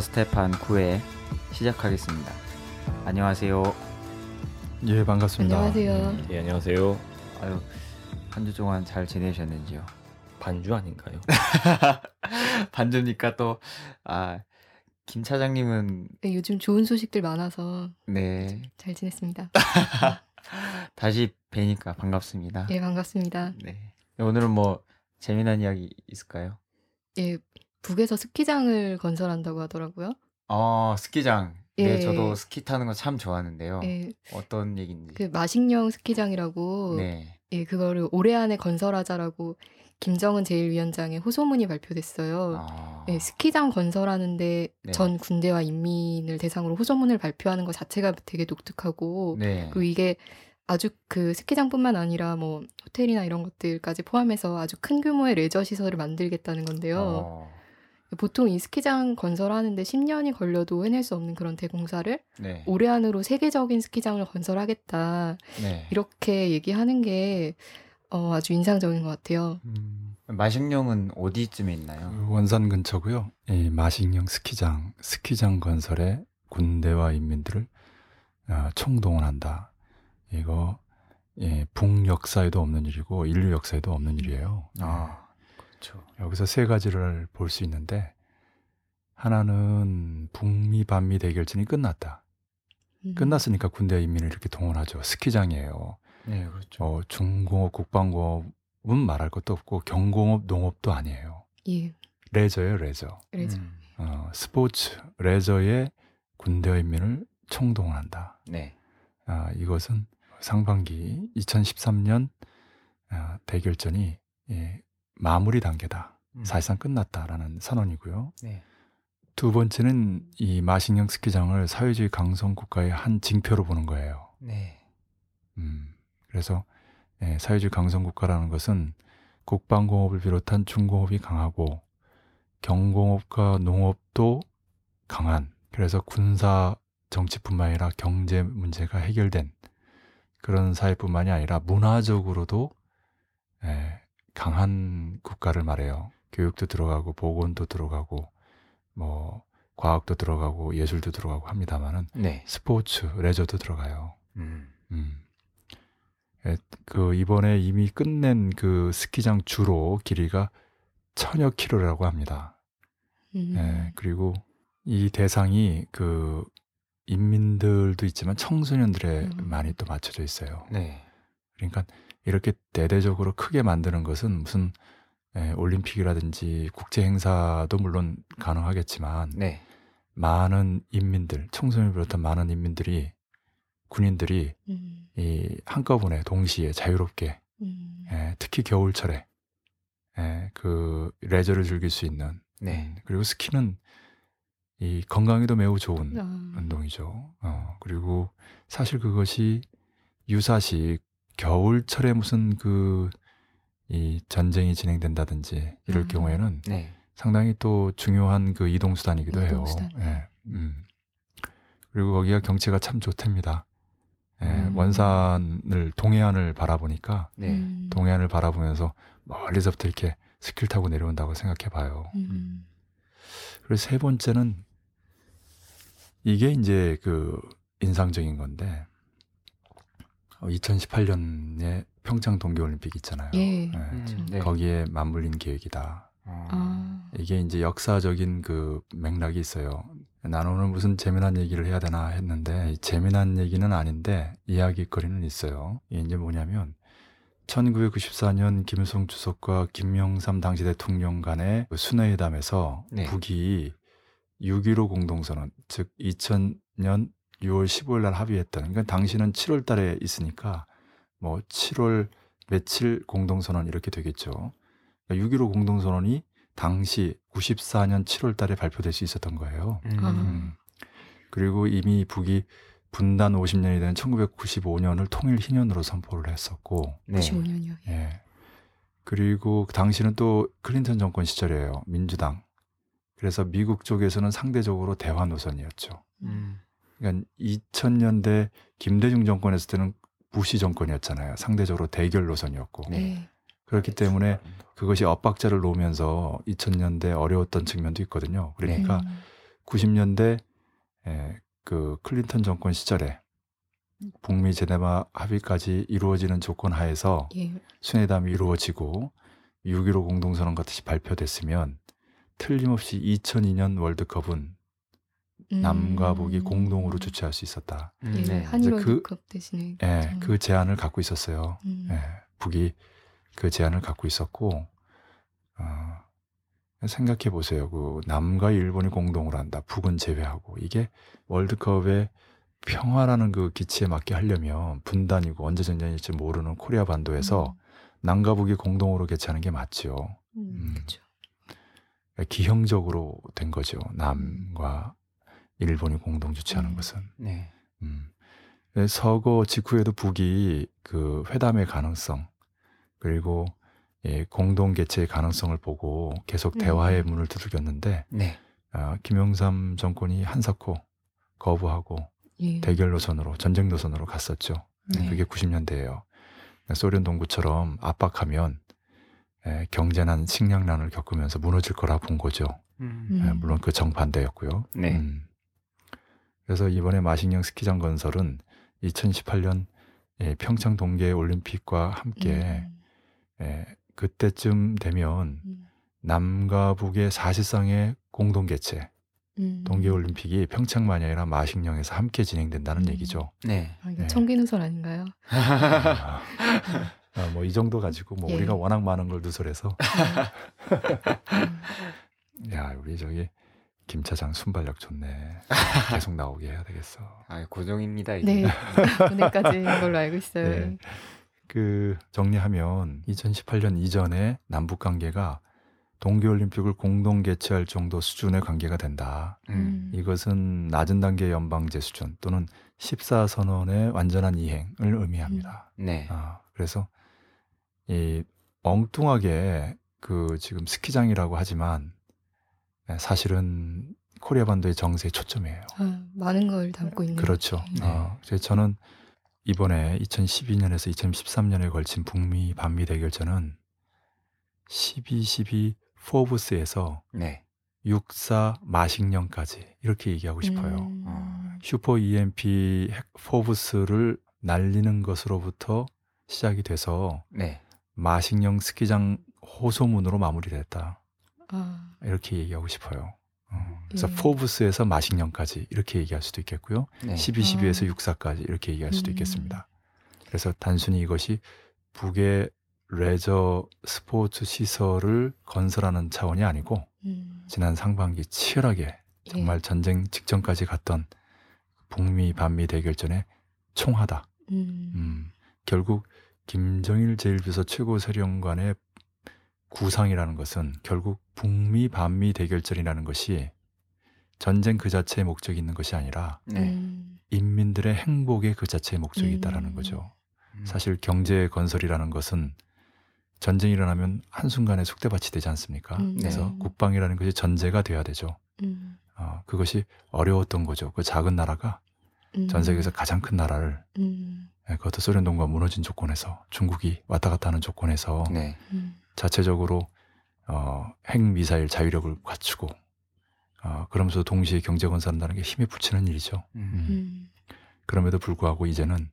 닥터 스테판 9회 시작하겠습니다. 안녕하세요. 예, 반갑습니다. 안녕하세요. 예, 안녕하세요. 아유, 한 주 동안 잘 지내셨는지요? 반주 아닌가요? 반주니까 또, 아, 김 차장님은, 네, 요즘 좋은 소식들 많아서 네, 잘 지냈습니다. 다시 뵈니까 반갑습니다. 예, 반갑습니다. 네. 오늘은 뭐, 재미난 이야기 있을까요? 예, 북에서 스키장을 건설한다고 하더라고요. 어, 스키장. 네, 예. 저도 스키 타는 거 참 좋아하는데요. 예, 어떤 얘기인지. 그 마식령 스키장이라고 네. 예, 그거를 올해 안에 건설하자라고 김정은 제1위원장의 호소문이 발표됐어요. 아, 예, 스키장 건설하는데 네. 전 군대와 인민을 대상으로 호소문을 발표하는 것 자체가 되게 독특하고 네. 그리고 이게 아주 그 스키장뿐만 아니라 뭐 호텔이나 이런 것들까지 포함해서 아주 큰 규모의 레저 시설을 만들겠다는 건데요. 어, 보통 이 스키장 건설하는데 10년이 걸려도 해낼 수 없는 그런 대공사를 네. 올해 안으로 세계적인 스키장을 건설하겠다 네. 이렇게 얘기하는 게 어, 아주 인상적인 것 같아요. 음, 마식령은 어디쯤에 있나요? 그 원산 근처고요. 이 마식령 스키장, 스키장 건설에 군대와 인민들을 아, 총동원한다. 이거 예, 북 역사에도 없는 일이고 인류 역사에도 없는 일이에요. 아, 그렇죠. 여기서 세 가지를 볼 수 있는데 하나는 북미 반미 대결전이 끝났다. 음. 끝났으니까 군대와 인민을 이렇게 동원하죠. 스키장이에요. 네, 그렇죠. 어, 중공업, 국방공업은 말할 것도 없고 경공업, 농업도 아니에요. 예, 레저예요, 레저. 그래서 음, 어, 스포츠, 레저에 군대와 인민을 총동원한다. 네. 아, 이것은 상반기 2013년 아, 대결전이 예, 마무리 단계다. 음, 사실상 끝났다라는 선언이고요. 네. 두 번째는 이 마식령 스키장을 사회주의 강성 국가의 한 징표로 보는 거예요. 네. 음, 그래서 예, 사회주의 강성 국가라는 것은 국방공업을 비롯한 중공업이 강하고 경공업과 농업도 강한 그래서 군사 정치뿐만 아니라 경제 문제가 해결된 그런 사회뿐만이 아니라 문화적으로도 예, 강한 국가를 말해요. 교육도 들어가고 보건도 들어가고 뭐 과학도 들어가고 예술도 들어가고 합니다만은 네. 스포츠, 레저도 들어가요. 음, 음. 예, 그 이번에 이미 끝낸 그 스키장 주로 길이가 천여 킬로라고 합니다. 음. 예, 그리고 이 대상이 그 인민들도 있지만 청소년들에 음. 많이 또 맞춰져 있어요. 네. 그러니까 이렇게 대대적으로 크게 만드는 것은 무슨 예, 올림픽이라든지 국제 행사도 물론 가능하겠지만 네. 많은 인민들, 청소년을 비롯한 많은 인민들이 군인들이 음, 이 한꺼번에 동시에 자유롭게 음. 예, 특히 겨울철에 예, 그 레저를 즐길 수 있는 네. 음, 그리고 스키는 이 건강에도 매우 좋은 아, 운동이죠. 어, 그리고 사실 그것이 유사시 겨울철에 무슨 그 이 전쟁이 진행된다든지 이럴 음. 경우에는 네. 상당히 또 중요한 그 이동 수단이기도 해요. 이동수단. 예. 음. 그리고 거기가 경치가 참 좋답니다. 예, 음. 원산을 동해안을 바라보니까 네. 음. 동해안을 바라보면서 멀리서부터 이렇게 스키를 타고 내려온다고 생각해 봐요. 음. 그리고 세 번째는 이게 이제 그 인상적인 건데 2018년에 평창 동계올림픽 있잖아요. 예. 예. 음, 네. 거기에 맞물린 계획이다. 어, 아, 이게 이제 역사적인 그 맥락이 있어요. 나는 오늘 무슨 재미난 얘기를 해야 되나 했는데 이 재미난 얘기는 아닌데 이야기거리는 있어요. 이게 이제 뭐냐면 1994년 김일성 주석과 김영삼 당시 대통령 간의 그 순회회담에서 네. 북이 6.15 공동선언, 즉 2000년 6월 15일 날 합의했던, 그러니까 당시는 7월 달에 있으니까 뭐 7월 며칠 공동선언 이렇게 되겠죠. 6.15 공동선언이 당시 94년 7월 달에 발표될 수 있었던 거예요. 음, 아. 음. 그리고 이미 북이 분단 50년이 된 1995년을 통일 희년으로 선포를 했었고, 네. 95년이요. 예. 그리고 그 당시는 또 클린턴 정권 시절이에요. 민주당. 그래서 미국 쪽에서는 상대적으로 대화 노선이었죠. 음, 그러니까 2000년대 김대중 정권 했을 때는 부시 정권이었잖아요. 상대적으로 대결 노선이었고. 네. 그렇기 때문에 그것이 엇박자를 놓으면서 2000년대 어려웠던 측면도 있거든요. 그러니까 음. 90년대 그 클린턴 정권 시절에 북미 제네바 합의까지 이루어지는 조건 하에서 예. 순회담이 이루어지고 6.15 공동선언 같이 발표됐으면 틀림없이 2002년 월드컵은 남과 북이 음. 공동으로 주최할 수 있었다. 음, 예, 네. 한일 그래서 그- 월드컵 대신에 예, 그렇죠. 그 제안을 갖고 있었어요. 음. 예, 북이 그 제안을 갖고 있었고 어, 생각해 보세요. 그 남과 일본이 공동으로 한다. 북은 제외하고 이게 월드컵의 평화라는 그 기치에 맞게 하려면 분단이고 언제 전쟁일지 모르는 코리아 반도에서 남과 북이 공동으로 개최하는 게 맞지요. 음, 음. 그렇죠. 기형적으로 된 거죠. 남과 일본이 공동 주최하는 음. 것은. 네. 음. 네, 서거 직후에도 북이 그 회담의 가능성 그리고 예, 공동 개최의 가능성을 보고 계속 음. 대화의 문을 두들겼는데 네. 아, 김영삼 정권이 한사코 거부하고 예. 대결 노선으로 전쟁 노선으로 갔었죠. 네. 그게 90년대예요. 소련 동구처럼 압박하면 예, 경제난 식량난을 겪으면서 무너질 거라 본 거죠. 음. 음. 예, 물론 그 정반대였고요. 네. 음. 그래서 이번에 마식령 스키장 건설은 2018년 예, 평창 동계 올림픽과 함께 음. 예, 그때쯤 되면 음. 남과 북의 사실상의 공동 개최 음. 동계 올림픽이 평창만이 아니라 마식령에서 함께 진행된다는 음. 얘기죠. 네. 아, 이거 네. 청기누설 아닌가요? 아, 뭐이 정도 가지고 뭐 예. 우리가 워낙 많은 걸 누설해서 음. 야 우리 저기 김 차장 순발력 좋네. 계속 나오게 해야 되겠어. 아, 고정입니다, 이제. 네. 오늘까지인 걸로 알고 있어요. 네. 그 정리하면 2018년 이전에 남북 관계가 동계올림픽을 공동 개최할 정도 수준의 관계가 된다. 음. 이것은 낮은 단계 연방제 수준 또는 14선언의 완전한 이행을 의미합니다. 네. 아, 그래서 이 엉뚱하게 그 지금 스키장이라고 하지만 네, 사실은 코리아 반도의 정세의 초점이에요. 아, 많은 걸 담고 있는 그렇죠. 네. 어, 그래서 저는 이번에 2012년에서 2013년에 걸친 북미 반미 대결전은 12-12 FOBS에서 네. 64 마식령까지 이렇게 얘기하고 싶어요. 음. 어. 슈퍼 EMP 핵 FOBS를 날리는 것으로부터 시작이 돼서 네. 마식령 스키장 호소문으로 마무리됐다. 아, 이렇게 얘기하고 싶어요. 어, 그래서 예. 포브스에서 마식령까지 이렇게 얘기할 수도 있겠고요. 네. 12, 12에서 아. 64까지 이렇게 얘기할 수도 음. 있겠습니다. 그래서 단순히 이것이 북의 레저 스포츠 시설을 건설하는 차원이 아니고 음. 지난 상반기 치열하게 정말 예. 전쟁 직전까지 갔던 북미 반미 대결전의 총하다. 음. 음, 결국 김정일 제1비서 최고사령관의 구상이라는 것은 결국 북미 반미 대결전이라는 것이 전쟁 그 자체의 목적이 있는 것이 아니라 네. 음. 인민들의 행복에 그 자체의 목적이 음. 있다라는 거죠. 음. 사실 경제 건설이라는 것은 전쟁이 일어나면 한순간에 속대밭이 되지 않습니까? 음. 그래서 네. 국방이라는 것이 전제가 돼야 되죠. 음. 어, 그것이 어려웠던 거죠. 그 작은 나라가 음. 전 세계에서 가장 큰 나라를 음. 예, 그것도 소련 동과 무너진 조건에서 중국이 왔다 갔다 하는 조건에서 네. 음. 자체적으로 어, 핵 미사일 자위력을 갖추고 어, 그러면서 동시에 경제 건설한다는 게 힘에 부치는 일이죠. 음. 음. 그럼에도 불구하고 이제는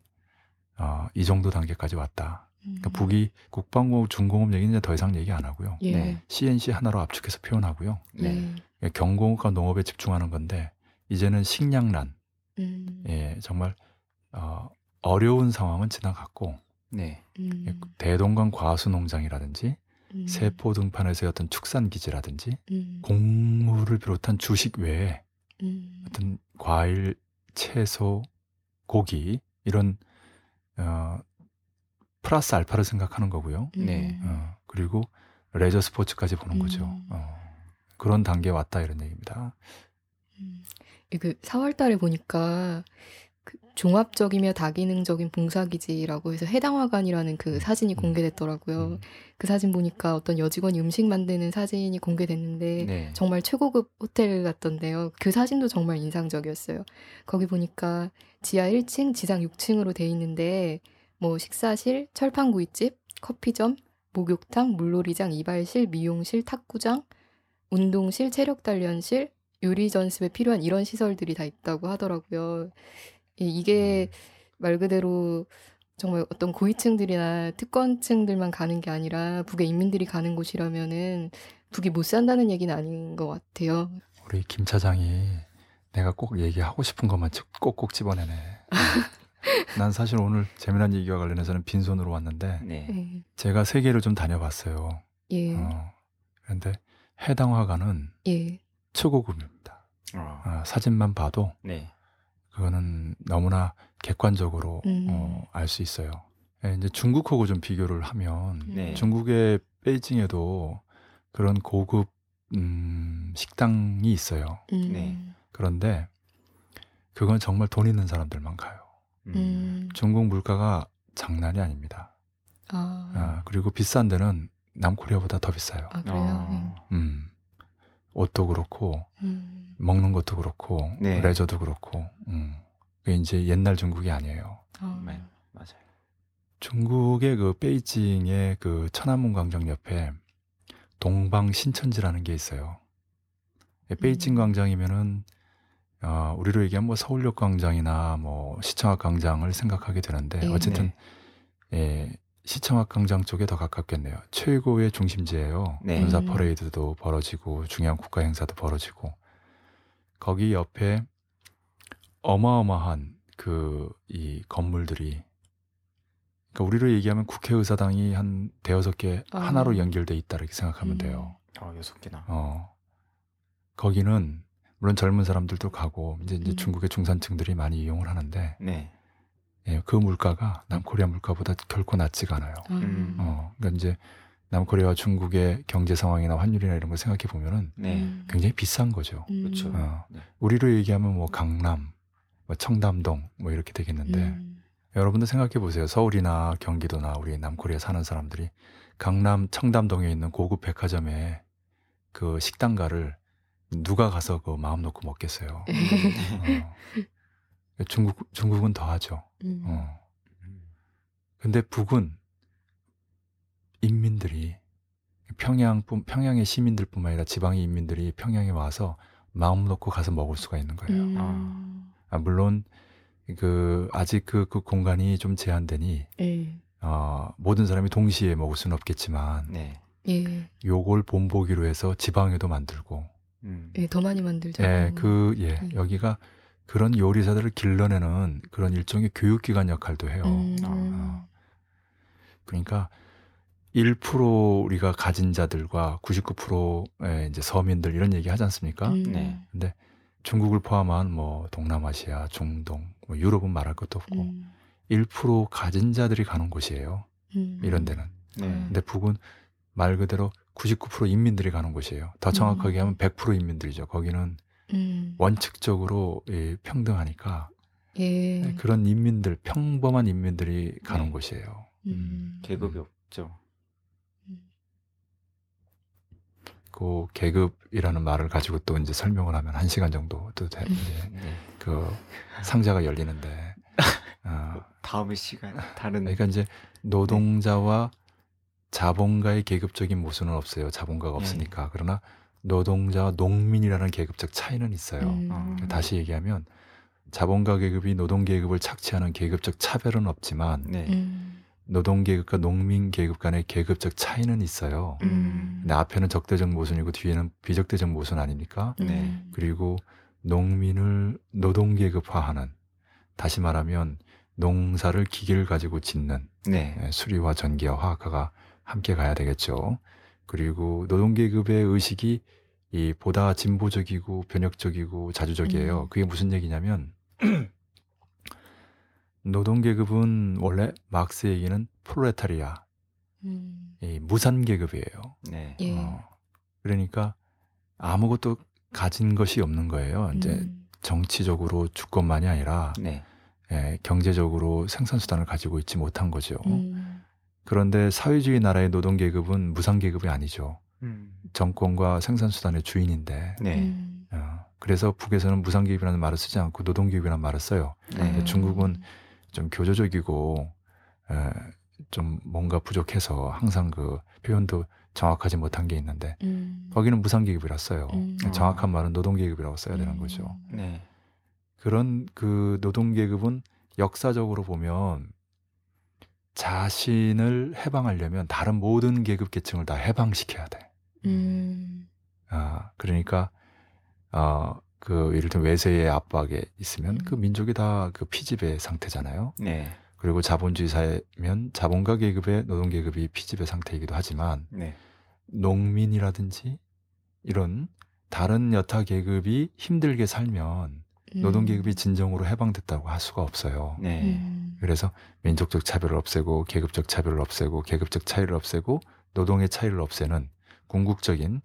어, 이 정도 단계까지 왔다. 그러니까 음. 북이 국방공업, 중공업 얘기는 이제 더 이상 얘기 안 하고요. 예. 네. CNC 하나로 압축해서 표현하고요. 네. 예. 경공업과 농업에 집중하는 건데 이제는 식량난, 음. 예, 정말 어, 어려운 상황은 지나갔고 네. 음. 예, 대동강 과수 농장이라든지 음. 세포 등판에서의 어떤 축산 기지라든지 음. 곡물을 비롯한 주식 외에 음. 어떤 과일, 채소, 고기 이런 어, 플러스 알파를 생각하는 거고요. 네. 어, 그리고 레저 스포츠까지 보는 거죠. 음. 어, 그런 단계에 왔다 이런 얘기입니다. 음. 그 4월달에 보니까 그 종합적이며 다기능적인 봉사기지라고 해서 해당화관이라는 그 사진이 음. 공개됐더라고요. 음. 그 사진 보니까 어떤 여직원이 음식 만드는 사진이 공개됐는데 네. 정말 최고급 호텔 같던데요. 그 사진도 정말 인상적이었어요. 거기 보니까 지하 1층, 지상 6층으로 돼 있는데 뭐 식사실, 철판구이집, 커피점, 목욕탕, 물놀이장, 이발실, 미용실, 탁구장, 운동실, 체력 단련실, 요리 전습에 필요한 이런 시설들이 다 있다고 하더라고요. 예, 이게 말 그대로 정말 어떤 고위층들이나 특권층들만 가는 게 아니라 북의 인민들이 가는 곳이라면은 북이 못 산다는 얘기는 아닌 것 같아요. 우리 김 차장이 내가 꼭 얘기하고 싶은 것만 쭉 꼭꼭 집어내네. 난 사실 오늘 재미난 얘기와 관련해서는 빈손으로 왔는데 네. 예, 제가 세계를 좀 다녀봤어요. 예, 어, 그런데 해당 화가는 예, 초고급입니다. 어. 어, 사진만 봐도 네. 그거는 너무나 객관적으로 음. 어, 알 수 있어요. 예, 이제 중국하고 좀 비교를 하면 네. 중국의 베이징에도 그런 고급 음, 식당이 있어요. 음, 네. 그런데 그건 정말 돈 있는 사람들만 가요. 음. 음, 중국 물가가 장난이 아닙니다. 아, 아, 그리고 비싼 데는 남코리아보다 더 비싸요. 아 그래요. 어. 음. 옷도 그렇고 음, 먹는 것도 그렇고 네. 레저도 그렇고 음. 그게 이제 옛날 중국이 아니에요. 아, 네. 맞아요. 중국의 그 베이징의 그 천안문 광장 옆에 동방 신천지라는 게 있어요. 예, 베이징 음. 광장이면은 어, 우리로 얘기하면 뭐 서울역 광장이나 뭐 시청학 광장을 생각하게 되는데 네. 어쨌든 예, 시청학 광장 쪽에 더 가깝겠네요. 최고의 중심지예요. 네. 군사 음. 퍼레이드도 벌어지고 중요한 국가 행사도 벌어지고 거기 옆에 어마어마한 그 이 건물들이 그러니까 우리로 얘기하면 국회의사당이 한 대여섯 개 아. 하나로 연결돼 있다 이렇게 생각하면 음. 돼요. 어, 여섯 개나. 어. 거기는 물론 젊은 사람들도 가고 이제, 이제 음. 중국의 중산층들이 많이 이용을 하는데 네. 예, 그 물가가 남코리아 물가보다 결코 낮지가 않아요. 아, 음. 어, 그러니까 이제 남코리아와 중국의 경제 상황이나 환율이나 이런 걸 생각해 보면은 네. 음, 굉장히 비싼 거죠. 음, 그렇죠. 어. 네. 우리로 얘기하면 뭐 강남, 뭐 청담동 뭐 이렇게 되겠는데 음, 여러분들 생각해 보세요. 서울이나 경기도나 우리 남코리아 사는 사람들이 강남 청담동에 있는 고급 백화점에 그 식당가를 누가 가서 그 마음 놓고 먹겠어요. 어. 중국 중국은 더 하죠. 음, 어. 음. 근데 북은 인민들이 평양 평양의 시민들뿐만 아니라 지방의 인민들이 평양에 와서 마음 놓고 가서 먹을 수가 있는 거예요. 음, 아, 물론 그 아직 그, 그 공간이 좀 제한되니 예, 어, 모든 사람이 동시에 먹을 수는 없겠지만 네. 예, 요걸 본보기로 해서 지방에도 만들고 음. 예, 더 많이 만들죠. 예, 그 예, 음. 여기가 그런 요리사들을 길러내는 그런 일종의 교육기관 역할도 해요. 음, 아. 그러니까 1% 우리가 가진 자들과 99%의 이제 서민들 이런 얘기 하지 않습니까? 음, 네. 근데 중국을 포함한 뭐 동남아시아, 중동, 뭐 유럽은 말할 것도 없고 음, 1% 가진 자들이 가는 곳이에요. 음, 이런 데는. 네. 근데 북은 말 그대로 99% 인민들이 가는 곳이에요. 더 정확하게 음. 하면 100% 인민들이죠. 거기는 음, 원칙적으로 이 평등하니까 예, 그런 인민들, 평범한 인민들이 가는 네. 곳이에요. 음, 계급이 없죠. 그 계급이라는 말을 가지고 또 이제 설명을 하면 한 시간 정도 또 돼, 음. 이제 네. 그 상자가 열리는데, 어, 다음의 시간 다른 그러니까 이제 노동자와 자본가의 계급적인 모순은 없어요. 자본가가 네. 없으니까. 그러나 노동자와 농민이라는 계급적 차이는 있어요. 음, 어, 다시 얘기하면 자본가 계급이 노동 계급을 착취하는 계급적 차별은 없지만 네. 음, 노동 계급과 농민 계급 간의 계급적 차이는 있어요. 음, 근데 앞에는 적대적 모순이고 뒤에는 비적대적 모순 아닙니까? 네. 음, 그리고 농민을 노동 계급화하는 다시 말하면 농사를 기계를 가지고 짓는 네. 예, 수리와 전기와 화학화가 함께 가야 되겠죠. 그리고 노동 계급의 의식이 이 보다 진보적이고 변혁적이고 자주적이에요. 음. 그게 무슨 얘기냐면 노동 계급은 원래 막스 얘기는 프롤레타리아, 음, 이 무산 계급이에요. 네. 예, 어, 그러니까 아무것도 가진 것이 없는 거예요. 이제 음, 정치적으로 주권만이 아니라 네. 예, 경제적으로 생산 수단을 가지고 있지 못한 거죠. 음, 그런데 사회주의 나라의 노동 계급은 무상 계급이 아니죠. 음. 정권과 생산수단의 주인인데. 네. 음, 어, 그래서 북에서는 무상 계급이라는 말을 쓰지 않고 노동 계급이라는 말을 써요. 네. 음, 중국은 좀 교조적이고 에, 좀 뭔가 부족해서 항상 그 표현도 정확하지 못한 게 있는데 음. 거기는 무상계급이라 써요. 음. 정확한 말은 노동계급이라고 써야 되는 음. 거죠. 네. 그런 그 노동계급은 역사적으로 보면 자신을 해방하려면 다른 모든 계급 계층을 다 해방시켜야 돼. 음. 아, 그러니까 어, 그 예를 들면 외세의 압박에 있으면 그 민족이 다 그 피지배 상태잖아요. 네. 그리고 자본주의 사회면 자본가 계급의 노동 계급이 피지배 상태이기도 하지만 네. 농민이라든지 이런 다른 여타 계급이 힘들게 살면 노동 계급이 진정으로 해방됐다고 할 수가 없어요. 네. 음. 그래서 민족적 차별을 없애고 계급적 차별을 없애고 계급적 차이를 없애고 노동의 차이를 없애는 궁극적인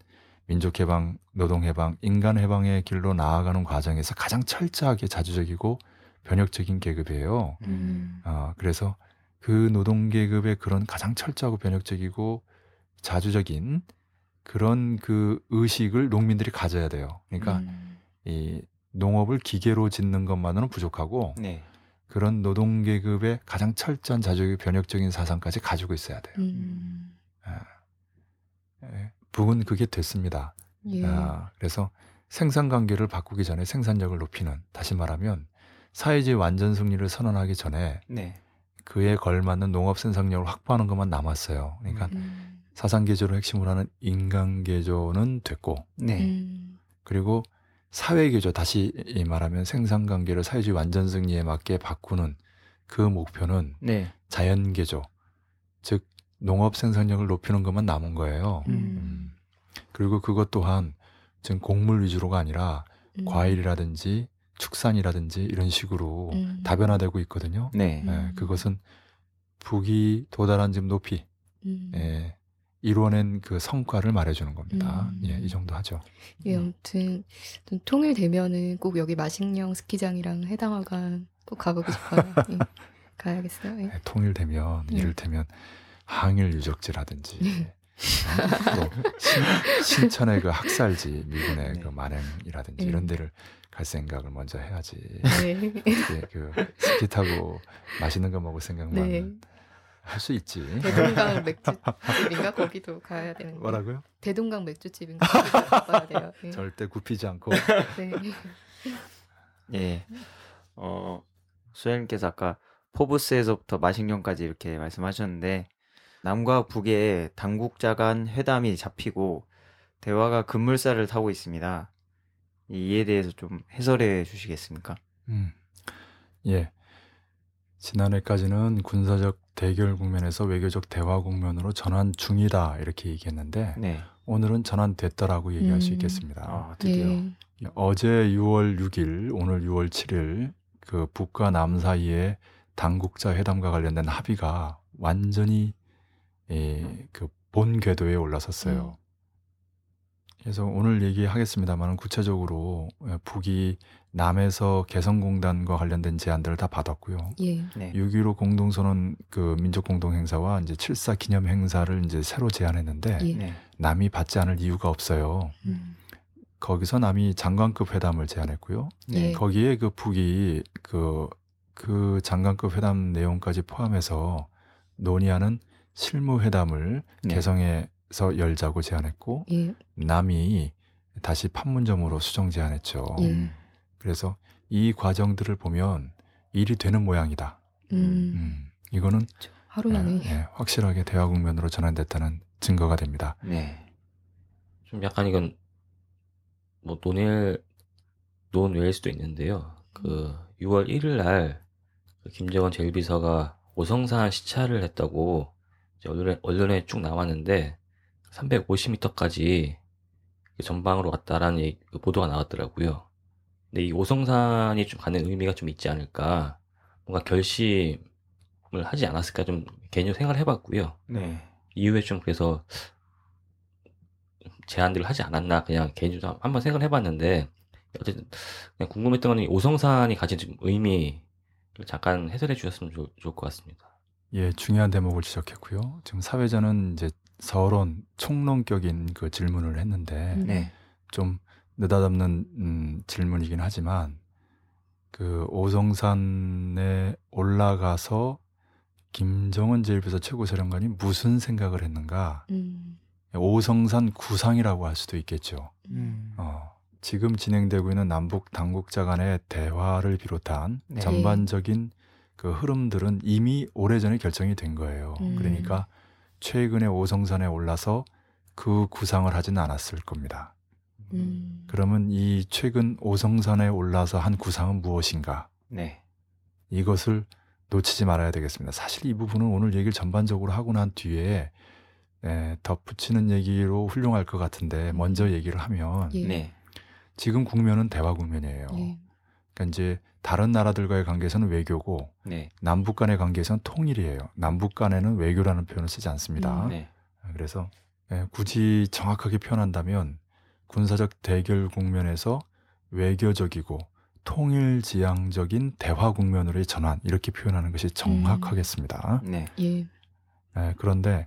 민족 해방, 노동 해방, 인간 해방의 길로 나아가는 과정에서 가장 철저하게 자주적이고 변혁적인 계급이에요. 음. 아, 그래서 그 노동 계급의 그런 가장 철저하고 변혁적이고 자주적인 그런 그 의식을 농민들이 가져야 돼요. 그러니까 음. 이 농업을 기계로 짓는 것만으로는 부족하고 네. 그런 노동 계급의 가장 철저한 자주적이고 변혁적인 사상까지 가지고 있어야 돼요. 음. 예, 북은 그게 됐습니다. 예. 아, 그래서 생산 관계를 바꾸기 전에 생산력을 높이는 다시 말하면 사회주의 완전 승리를 선언하기 전에 네. 그에 걸맞는 농업 생산력을 확보하는 것만 남았어요. 그러니까 음. 사상 개조를 핵심으로 하는 인간 개조는 됐고 네. 음. 그리고 사회 개조 다시 이 말하면 생산 관계를 사회주의 완전 승리에 맞게 바꾸는 그 목표는 네. 자연 개조 즉 농업 생산력을 높이는 것만 남은 거예요. 음. 음. 그리고 그것 또한 지금 곡물 위주로가 아니라 음. 과일이라든지 축산이라든지 이런 식으로 음. 다변화되고 있거든요. 네. 음. 예, 그것은 북이 도달한 지금 높이 음. 예, 이뤄낸 그 성과를 말해주는 겁니다. 음. 예, 이 정도 하죠. 예, 아무튼 좀 통일되면은 꼭 여기 마식령 스키장이랑 해당화관 꼭 가보고 싶어요. 예. 가야겠어요. 예. 예, 통일되면 예. 이를테면 항일 유적지라든지 어, 또 신, 신천의 그 학살지 미군의 네. 그 만행이라든지 음. 이런 데를 갈 생각을 먼저 해야지. 네. 예, 그 스키 타고 맛있는 거 먹을 생각만 네. 할수 있지. 대동강 맥주집인가 거기도 가야 되는 거. 뭐라고요? 대동강 맥주집인가 거기도 가봐야 돼요. 예. 절대 굽히지 않고 네. 예. 어, 수현님께서 아까 포브스에서부터 마식령까지 이렇게 말씀하셨는데 남과 북의 당국자 간 회담이 잡히고 대화가 급물살을 타고 있습니다. 이에 대해서 좀 해설해 주시겠습니까? 음. 예. 지난해까지는 군사적 대결 국면에서 외교적 대화 국면으로 전환 중이다 이렇게 얘기했는데 네. 오늘은 전환됐다라고 얘기할 수 음. 있겠습니다. 아, 드디어. 네. 어제 6월 6일, 오늘 6월 7일 그 북과 남 사이의 당국자 회담과 관련된 합의가 완전히 예, 그본 궤도에 올라섰어요. 그래서 오늘 얘기하겠습니다만 구체적으로 예, 북이 남에서 개성공단과 관련된 제안들을 다 받았고요. 예. 네. 6.15 공동선언 그 민족 공동 행사와 이제 7.4 기념 행사를 이제 새로 제안했는데 예. 네. 남이 받지 않을 이유가 없어요. 음. 거기서 남이 장관급 회담을 제안했고요. 네. 예. 거기에 그 북이 그, 그 장관급 회담 내용까지 포함해서 논의하는 실무 회담을 네. 개성에서 열자고 제안했고 예. 남이 다시 판문점으로 수정 제안했죠. 예. 음. 그래서 이 과정들을 보면 일이 되는 모양이다. 음. 음, 이거는 하루 예, 만에. 예, 확실하게 대화 국면으로 전환됐다는 증거가 됩니다. 네. 좀 약간 이건 뭐 논외 논외일 수도 있는데요. 그 6월 1일 날그 김정은 제1비서가 오성산 시찰을 했다고 언론에, 언론에 쭉 나왔는데 350m까지 전방으로 왔다라는 그 보도가 나왔더라고요. 근데 이 오성산이 좀 가는 의미가 좀 있지 않을까. 뭔가 결심을 하지 않았을까 좀 개인적으로 생각을 해봤고요. 네. 이후에 좀 그래서 제안들을 하지 않았나 그냥 개인적으로 한번 생각을 해봤는데 어쨌든 궁금했던 건이 오성산이 가진 좀 의미를 잠깐 해설해 주셨으면 좋, 좋을 것 같습니다. 예, 중요한 대목을 지적했고요. 지금 사회자는 이제 서론 총론격인 그 질문을 했는데 음. 네. 좀 느닷없는 음, 질문이긴 하지만 그 오성산에 올라가서 김정은 제1비서 최고 사령관이 무슨 생각을 했는가? 음. 오성산 구상이라고 할 수도 있겠죠. 음. 어, 지금 진행되고 있는 남북 당국자 간의 대화를 비롯한 네. 전반적인 그 흐름들은 이미 오래전에 결정이 된 거예요. 음. 그러니까 최근에 오성산에 올라서 그 구상을 하진 않았을 겁니다. 음. 그러면 이 최근 오성산에 올라서 한 구상은 무엇인가? 네. 이것을 놓치지 말아야 되겠습니다. 사실 이 부분은 오늘 얘기를 전반적으로 하고 난 뒤에 에, 덧붙이는 얘기로 훌륭할 것 같은데 먼저 얘기를 하면 예. 네. 지금 국면은 대화 국면이에요. 예. 그러니까 이제 다른 나라들과의 관계에서는 외교고 네. 남북 간의 관계에서는 통일이에요. 남북 간에는 외교라는 표현을 쓰지 않습니다. 음. 네. 그래서 예, 굳이 정확하게 표현한다면 군사적 대결 국면에서 외교적이고 통일 지향적인 대화 국면으로의 전환 이렇게 표현하는 것이 정확하겠습니다. 네. 예. 예, 그런데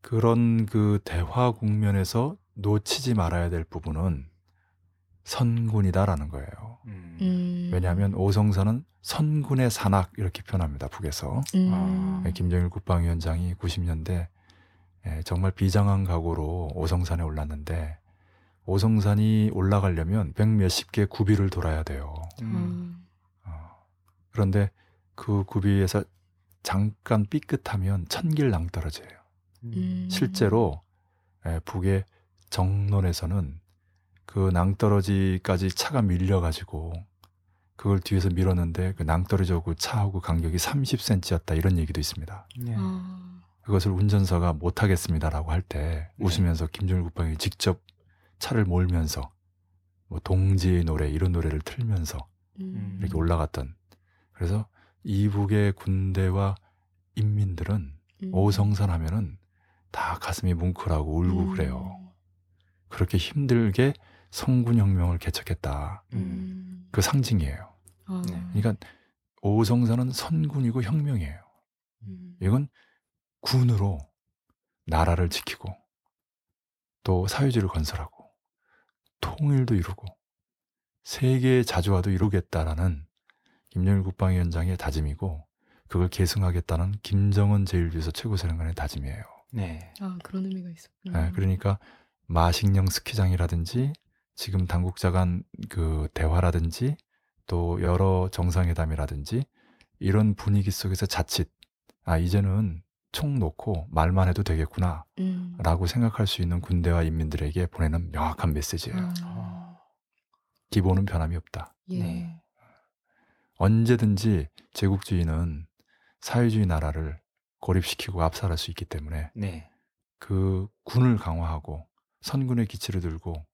그런 그 대화 국면에서 놓치지 말아야 될 부분은 선군이다라는 거예요. 음. 음. 왜냐하면 오성산은 선군의 산악 이렇게 표현합니다. 북에서 음. 아, 예, 김정일 국방위원장이 90년대 예, 정말 비장한 각오로 오성산에 올랐는데 오성산이 올라가려면 백 몇십 개 구비를 돌아야 돼요. 음. 아. 어, 그런데 그 구비에서 잠깐 삐끗하면 천길 낭떨어져요. 음. 실제로 예, 북의 정론에서는 그 낭떠러지까지 차가 밀려가지고 그걸 뒤에서 밀었는데 그 낭떠러지하고 차하고 간격이 30cm였다 이런 얘기도 있습니다. 네. 아. 그것을 운전사가 못하겠습니다라고 할때 네. 웃으면서 김정일 국방이 직접 차를 몰면서 뭐 동지의 노래 이런 노래를 틀면서 음. 이렇게 올라갔던 그래서 이북의 군대와 인민들은 음. 오성산 하면은 다 가슴이 뭉클하고 울고 음. 그래요. 그렇게 힘들게 성군혁명을 개척했다. 음. 그 상징이에요. 아. 네. 그러니까 오성산은 선군이고 혁명이에요. 음. 이건 군으로 나라를 지키고 또 사회주의를 건설하고 통일도 이루고 세계의 자주화도 이루겠다라는 김정일 국방위원장의 다짐이고 그걸 계승하겠다는 김정은 제1비서 최고사령관의 다짐이에요. 네. 아 그런 의미가 있었구나. 예, 그러니까 마식령 스키장이라든지 지금 당국자 간그 대화라든지 또 여러 정상회담이라든지 이런 분위기 속에서 자칫 아 이제는 총 놓고 말만 해도 되겠구나 음. 라고 생각할 수 있는 군대와 인민들에게 보내는 명확한 메시지예요. 아. 기본은 변함이 없다. 예. 네. 언제든지 제국주의는 사회주의 나라를 고립시키고 압살할 수 있기 때문에 네. 그 군을 강화하고 선군의 기치를 들고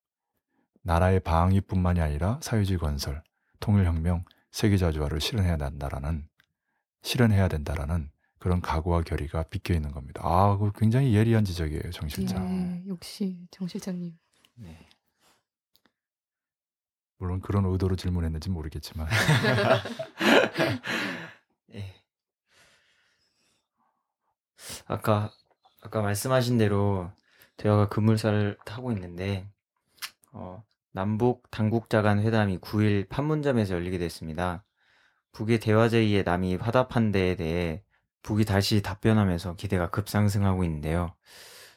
나라의 방위뿐만이 아니라 사회주의 건설, 통일혁명, 세계자주화를 실현해야 된다라는 실현해야 된다라는 그런 각오와 결의가 비껴 있는 겁니다. 아, 그 굉장히 예리한 지적이에요, 정 실장. 예. 역시 정 실장님. 네. 물론 그런 의도로 질문했는지 모르겠지만 예. 아까 아까 말씀하신 대로 대화가 급물살을 타고 있는데 어, 남북 당국자 간 회담이 9일 판문점에서 열리게 됐습니다. 북의 대화 제의에 남이 화답한 데에 대해 북이 다시 답변하면서 기대가 급상승하고 있는데요.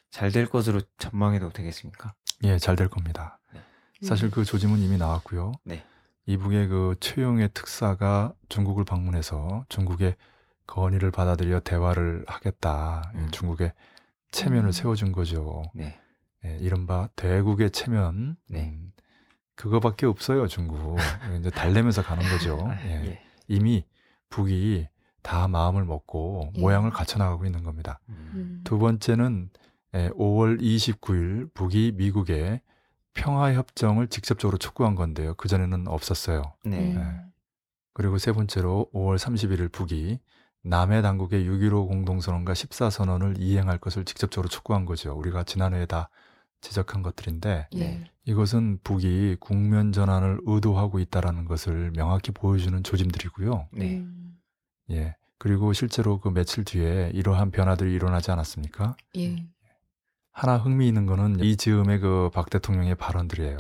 잘 될 것으로 전망해도 되겠습니까? 예, 잘 될 겁니다. 사실 음. 그 조짐은 이미 나왔고요. 네. 이북의 그 최용의 특사가 중국을 방문해서 중국의 건의를 받아들여 대화를 하겠다. 음. 중국의 체면을 음. 세워준 거죠. 네. 예, 이른바 대국의 체면. 네. 음, 그거밖에 없어요, 중국. 이제 달래면서 가는 거죠. 아, 예. 예. 이미 북이 다 마음을 먹고 예. 모양을 갖춰나가고 있는 겁니다. 음. 음. 두 번째는 예, 5월 29일 북이 미국에 평화협정을 직접적으로 촉구한 건데요. 그전에는 없었어요. 네. 음. 그리고 세 번째로 5월 31일 북이 남해 당국의 6.15 공동선언과 14선언을 이행할 것을 직접적으로 촉구한 거죠. 우리가 지난해에 다 지적한 것들인데 예. 네. 이것은 북이 국면 전환을 의도하고 있다라는 것을 명확히 보여주는 조짐들이고요. 네. 음. 예. 그리고 실제로 그 며칠 뒤에 이러한 변화들이 일어나지 않았습니까? 예. 하나 흥미 있는 거는 이 즈음의 그 박 대통령의 발언들이에요.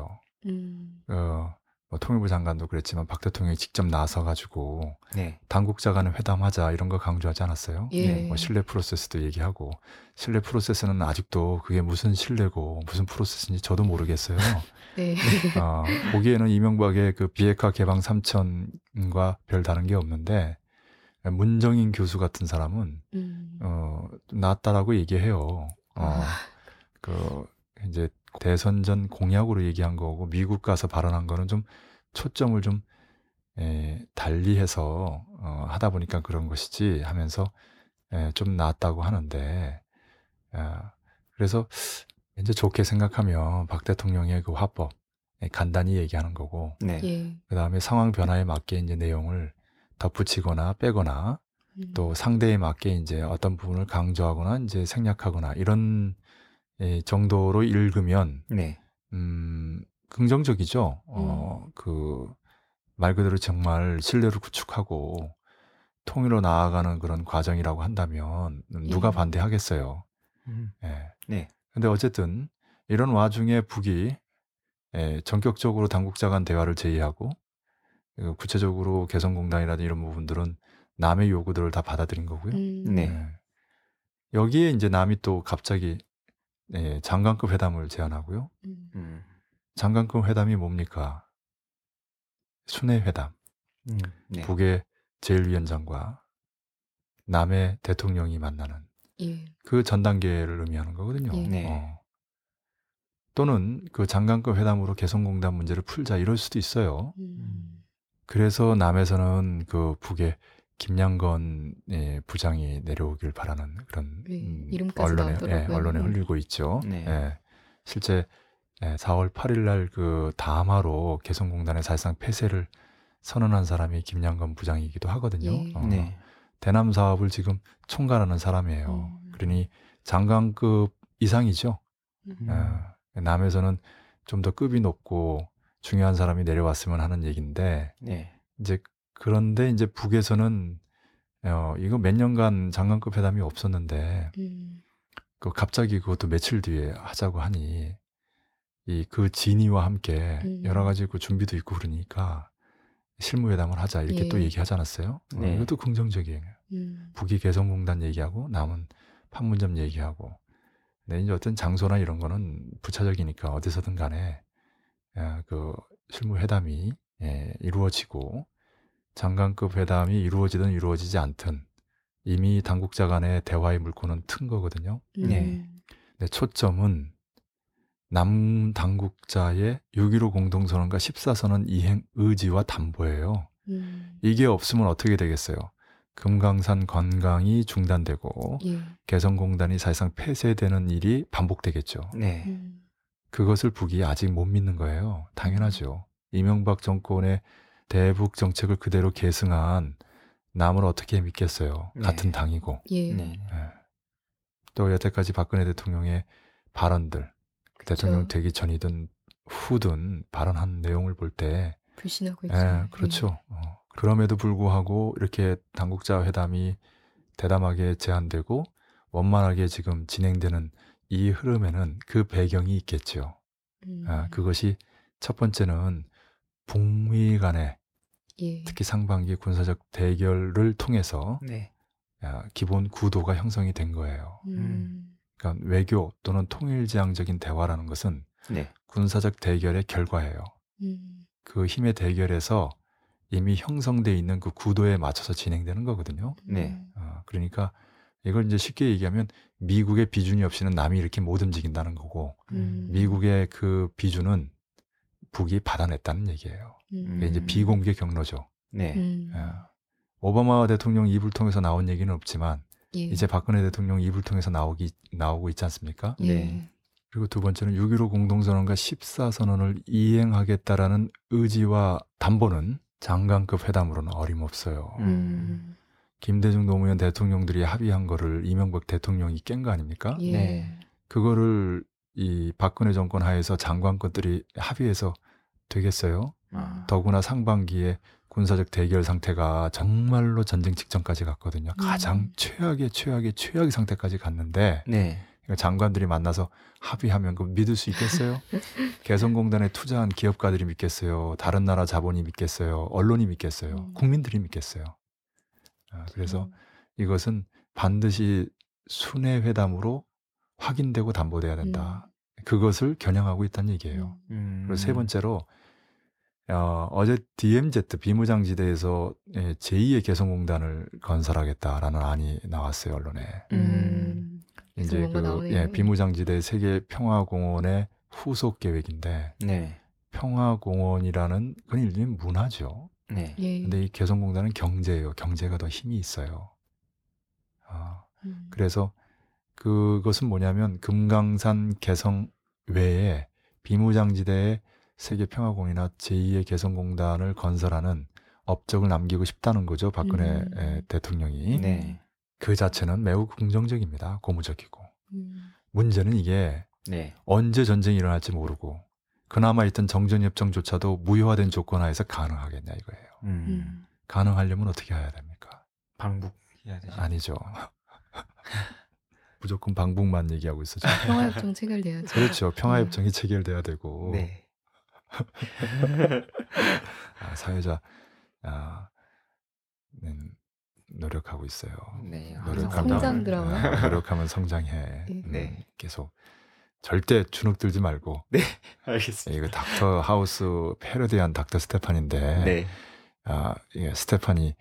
음. 어, 뭐 통일부 장관도 그랬지만 박 대통령이 직접 나서 가지고 네. 당국자 간에 회담하자 이런 거 강조하지 않았어요? 예. 네, 뭐 신뢰 프로세스도 얘기하고 신뢰 프로세스는 아직도 그게 무슨 신뢰고 무슨 프로세스인지 저도 모르겠어요. 네. 어, 보기에는 이명박의 그 비핵화 개방 3천과 별 다른 게 없는데 문정인 교수 같은 사람은 음. 어, 낫다라고 얘기해요. 어, 그 이제 대선 전 공약으로 얘기한 거고 미국 가서 발언한 거는 좀 초점을 좀 에, 달리해서 어, 하다 보니까 그런 것이지 하면서 에, 좀 낫다고 하는데 아, 그래서 이제 좋게 생각하면 박 대통령의 그 화법 에, 간단히 얘기하는 거고 네. 예. 그 다음에 상황 변화에 맞게 이제 내용을 덧붙이거나 빼거나 음. 또 상대에 맞게 이제 어떤 부분을 강조하거나 이제 생략하거나 이런 예, 정도로 읽으면 네. 음, 긍정적이죠. 어, 그 말 그대로 정말 신뢰를 구축하고 통일로 나아가는 그런 과정이라고 한다면 음, 누가 예. 반대하겠어요. 음. 예. 네. 근데 어쨌든 이런 와중에 북이 예, 전격적으로 당국자 간 대화를 제의하고 그 구체적으로 개성공단이라든지 이런 부분들은 남의 요구들을 다 받아들인 거고요. 음. 네. 예. 여기에 이제 남이 또 갑자기 예, 장관급 회담을 제안하고요. 음. 음. 장관급 회담이 뭡니까? 순회 회담. 음. 네. 북의 제1위원장과 남의 대통령이 만나는 예. 그전 단계를 의미하는 거거든요. 예. 네. 어. 또는 그 장관급 회담으로 개성공단 문제를 풀자 이럴 수도 있어요. 음. 그래서 남에서는 그 북의 김양건 예, 부장이 내려오길 바라는 그런 네, 음, 이름까지 언론에 예. 언론에 음. 흘리고 있죠. 네. 예, 실제 예, 4월 8일 날그 담화로 개성공단의 사실상 폐쇄를 선언한 사람이 김양건 부장이기도 하거든요. 예. 어, 네. 대남 사업을 지금 총괄하는 사람이에요. 음. 그러니 장관급 이상이죠. 음. 예, 남에서는 좀 더 급이 높고 중요한 사람이 내려왔으면 하는 얘기인데 네. 이제 그런데 이제 북에서는 어, 이거 몇 년간 장관급 회담이 없었는데 음. 그 갑자기 그것도 며칠 뒤에 하자고 하니 이 그 진위와 함께 음. 여러 가지 그 준비도 있고 그러니까 실무 회담을 하자 이렇게 예. 또 얘기하지 않았어요? 어, 네. 이것도 긍정적이에요. 음. 북이 개성공단 얘기하고 남은 판문점 얘기하고 근데 이제 어떤 장소나 이런 거는 부차적이니까 어디서든 간에 예, 그 실무 회담이 예, 이루어지고 장관급 회담이 이루어지든 이루어지지 않든 이미 당국자 간의 대화의 물꼬는 튼 거거든요. 네. 음. 근데 초점은 남 당국자의 6.15 공동선언과 14선언 이행 의지와 담보예요. 음. 이게 없으면 어떻게 되겠어요? 금강산 관광이 중단되고 예. 개성공단이 사실상 폐쇄되는 일이 반복되겠죠. 네. 음. 그것을 북이 아직 못 믿는 거예요. 당연하죠. 이명박 정권의 대북 정책을 그대로 계승한 남을 어떻게 믿겠어요. 네. 같은 당이고. 예. 네. 예. 또 여태까지 박근혜 대통령의 발언들, 대통령 되기 전이든 후든 발언한 내용을 볼 때, 불신하고 있죠. 예, 그렇죠. 어, 그럼에도 불구하고 이렇게 당국자 회담이 대담하게 제안되고 원만하게 지금 진행되는 이 흐름에는 그 배경이 있겠죠. 음. 아, 그것이 첫 번째는 북미 간의 예. 특히 상반기 군사적 대결을 통해서 네. 아, 기본 구도가 형성이 된 거예요. 음. 그러니까 외교 또는 통일지향적인 대화라는 것은 네. 군사적 대결의 결과예요. 음. 그 힘의 대결에서 이미 형성돼 있는 그 구도에 맞춰서 진행되는 거거든요. 네. 어, 그러니까 이걸 이제 쉽게 얘기하면 미국의 비준이 없이는 남이 이렇게 못 움직인다는 거고 음. 미국의 그 비준은 북이 받아냈다는 얘기예요. 음. 이제 음. 비공개 경로죠. 네. 음. 예. 오바마 대통령 입을 통해서 나온 얘기는 없지만 예. 이제 박근혜 대통령 입을 통해서 나오기 나오고 있지 않습니까? 예. 네. 그리고 두 번째는 6.15 공동선언과 14선언을 이행하겠다라는 의지와 담보는 장관급 회담으로는 어림없어요. 음. 김대중 노무현 대통령들이 합의한 거를 이명박 대통령이 깬 거 아닙니까? 예. 네. 그거를 이 박근혜 정권 하에서 장관급들이 합의해서 되겠어요? 아. 더구나 상반기에 군사적 대결 상태가 정말로 전쟁 직전까지 갔거든요. 가장 음. 최악의 최악의 최악의 상태까지 갔는데 네. 그러니까 장관들이 만나서 합의하면 그 믿을 수 있겠어요? 개성공단에 투자한 기업가들이 믿겠어요? 다른 나라 자본이 믿겠어요? 언론이 믿겠어요? 음. 국민들이 믿겠어요? 아, 그래서 이것은 반드시 순회 회담으로 확인되고 담보돼야 된다. 그것을 겨냥하고 있다는 얘기예요. 음. 그리고 세 번째로 어, 어제 DMZ 비무장지대에서 예, 제2의 개성공단을 건설하겠다라는 안이 나왔어요 언론에. 음. 이제 뭔가 그. 예, 비무장지대 세계 평화공원의 후속 계획인데 네. 평화공원이라는 그건 일종의 문화죠. 네. 예. 근데 이 개성공단은 경제예요. 경제가 더 힘이 있어요. 아, 음. 그래서 그것은 뭐냐면 금강산 개성 외에 비무장지대에 세계 평화공원이나 제2의 개성공단을 건설하는 업적을 남기고 싶다는 거죠. 박근혜 음. 에, 대통령이. 네. 그 자체는 매우 긍정적입니다. 고무적이고. 음. 문제는 이게 네. 언제 전쟁이 일어날지 모르고 그나마 있던 정전협정조차도 무효화된 조건 하에서 가능하겠냐 이거예요. 음. 음. 가능하려면 어떻게 해야 됩니까? 방북해야 되죠. 아니죠. 무조건 방북만 얘기하고 있어. 지금. 평화협정 체결돼야죠. 그렇죠. 평화협정이 체결돼야 되고 네. 아, 사회자 아, 는 노력하고 있어요. 네. 노력하면 성장 드라마. 아, 노력하면 성장해. 네. 음, 네. 계속 절대 주눅 들지 말고 알겠습니다. 이거 닥터 하우스 패러디한 닥터 스테판인데 네. 아, 예, 스테판이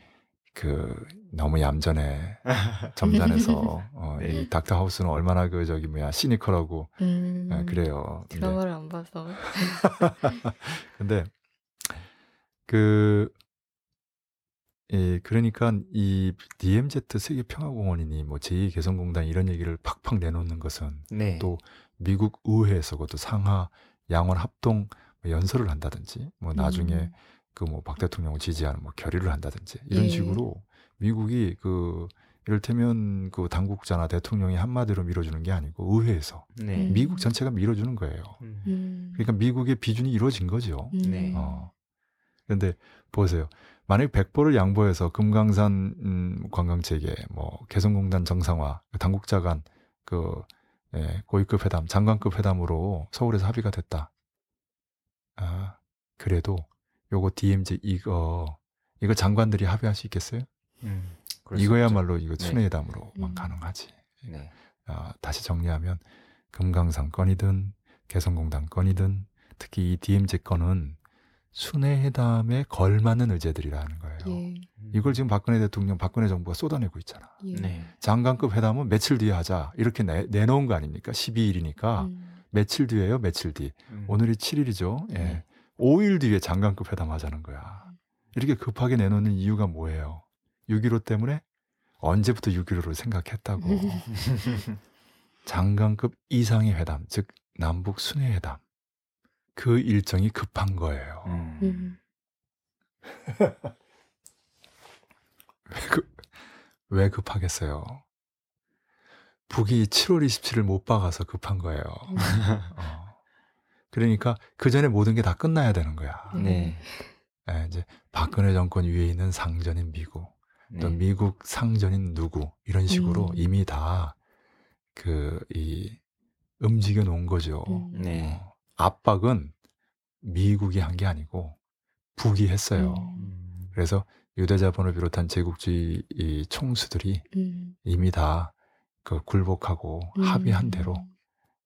그 너무 얌전해 점잖해서 어, 네. 이 닥터 하우스는 얼마나 그 저기 뭐야 시니컬하고 음. 아, 그래요. 드라마를 안 봐서. 근데 그 예, 그러니까 이 DMZ 세계 평화공원이니 뭐 제2 개성공단 이런 얘기를 팍팍 내놓는 것은 네. 또 미국 의회에서 그것도 상하 양원 합동 뭐 연설을 한다든지 뭐 나중에 음. 그 뭐 박 대통령을 지지하는 뭐 결의를 한다든지 이런 예. 식으로 미국이 그 이를테면 그 당국자나 대통령이 한마디로 밀어주는 게 아니고 의회에서 네. 음. 미국 전체가 밀어주는 거예요. 음. 음. 그러니까 미국의 비준이 이루어진 거죠. 음. 네. 어. 근데 보세요. 만약 백보를 양보해서 금강산 음, 관광체계, 뭐 개성공단 정상화, 그 당국자 간그 예, 고위급 회담, 장관급 회담으로 서울에서 합의가 됐다. 아, 그래도 요거 DMZ 이거 이거 장관들이 합의할 수 있겠어요? 음. 이거야말로 이거 네. 순회회담으로만 음. 가능하지. 네. 아, 다시 정리하면 금강산 건이든 개성공단 건이든 특히 이 DMZ 건은 순회회담에 걸맞는 의제들이라는 거예요. 예. 이걸 지금 박근혜 대통령, 박근혜 정부가 쏟아내고 있잖아. 예. 네. 장관급 회담은 며칠 뒤에 하자 이렇게 내, 내놓은 거 아닙니까? 12일이니까 음. 며칠 뒤에요, 며칠 뒤. 음. 오늘이 7일이죠. 예. 네. 5일 뒤에 장관급 회담 하자는 거야. 이렇게 급하게 내놓는 이유가 뭐예요? 6.15 때문에 언제부터 6.15를 생각했다고. 장관급 이상의 회담, 즉 남북 순회 회담. 그 일정이 급한 거예요. 음. 음. 왜, 급, 왜 급하겠어요? 북이 7월 27일 못 박아서 급한 거예요. 음. 어. 그러니까 그 전에 모든 게 다 끝나야 되는 거야. 네. 예, 이제 박근혜 정권 위에 있는 상전인 미국, 또 네. 미국 상전인 누구 이런 식으로 음. 이미 다 그 이 움직여 놓은 거죠. 음. 네. 어, 압박은 미국이 한 게 아니고 북이 했어요. 음. 음. 그래서 유대자본을 비롯한 제국주의 이 총수들이 음. 이미 다 그 굴복하고 음. 합의한 대로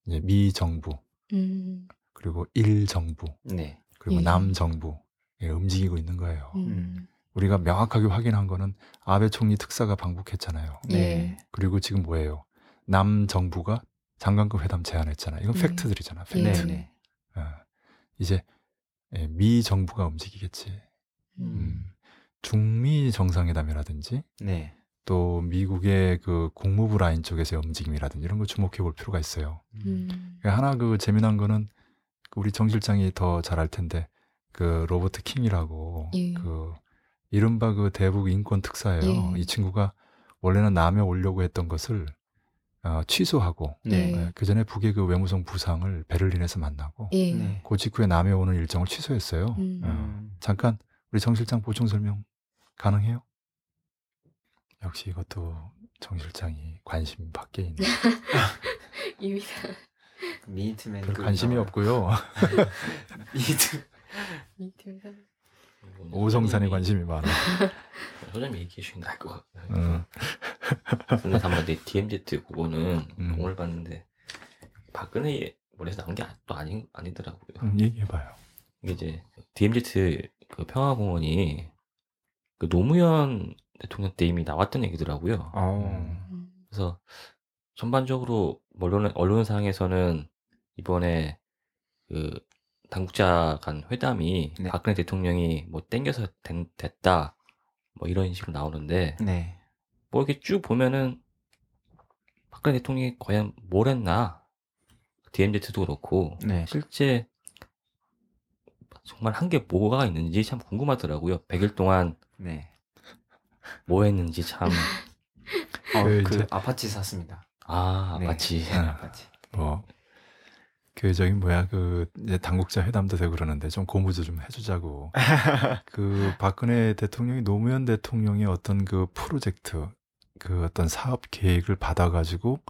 이제 미 정부 음. 그리고 일 정부 네. 그리고 예. 남 정부 예, 움직이고 있는 거예요. 음. 우리가 명확하게 확인한 거는 아베 총리 특사가 방북했잖아요. 예. 네. 그리고 지금 뭐예요? 남 정부가 장관급 회담 제안했잖아요. 이건 네. fact들이잖아. fact. 예. 네. 네. 어, 이제 예, 미 정부가 움직이겠지. 음. 음, 중미 정상회담이라든지 네. 또 미국의 그 국무부 라인 쪽에서의 움직임이라든지 이런 거 주목해 볼 필요가 있어요. 음. 하나 그 재미난 거는 그 우리 정 실장이 더 잘 알 텐데 그 로버트 킹이라고 예. 그 이른바 그 대북 인권 특사예요. 예. 이 친구가 원래는 남해 오려고 했던 것을 어, 취소하고 네. 예. 그 전에 북의 그 외무성 부상을 베를린에서 만나고 예. 네. 그 직후에 남해 오는 일정을 취소했어요. 음. 어, 음. 잠깐 우리 정 실장 보충 설명 가능해요? 역시 이것도 정 실장이 관심 밖에 있는. 이미 미니트맨 별그 관심이 나와요. 없고요. 미니트 이미 사 오성산에 관심이 많아. 소장님 얘기해 주시는 게 나을 것 같아요. 음. 근데 다만 내 DMZ 그거는 음. 공을 봤는데 박근혜 머리에서 나온 게 또 아니 아니더라고요. 음, 얘기해봐요. 이게 이제 DMZ 그 평화공원이 그 노무현 대통령 때 이미 나왔던 얘기더라고요. 어. 음. 그래서 전반적으로 언론 언론상에서는 이번에 그 당국자 간 회담이 네. 박근혜 대통령이 뭐 땡겨서 된- 됐다 뭐 이런 식으로 나오는데 네. 뭐 이렇게 쭉 보면은 박근혜 대통령이 과연 뭘 했나 DMZ도 그렇고 네. 실제 정말 한 게 뭐가 있는지 참 궁금하더라고요. 100일 동안 네. 뭐 했는지 참 어, 그 그 아파치 샀습니다. 아, 네, 아파치. 뭐, 그 저기 뭐야 그 이제 당국자 회담도 되고 그러는데 좀 고무줄 좀 해주자고. 그 박근혜 대통령이 노무현 대통령의 어떤 그 프로젝트 그 어떤 사업 계획을 받아가지고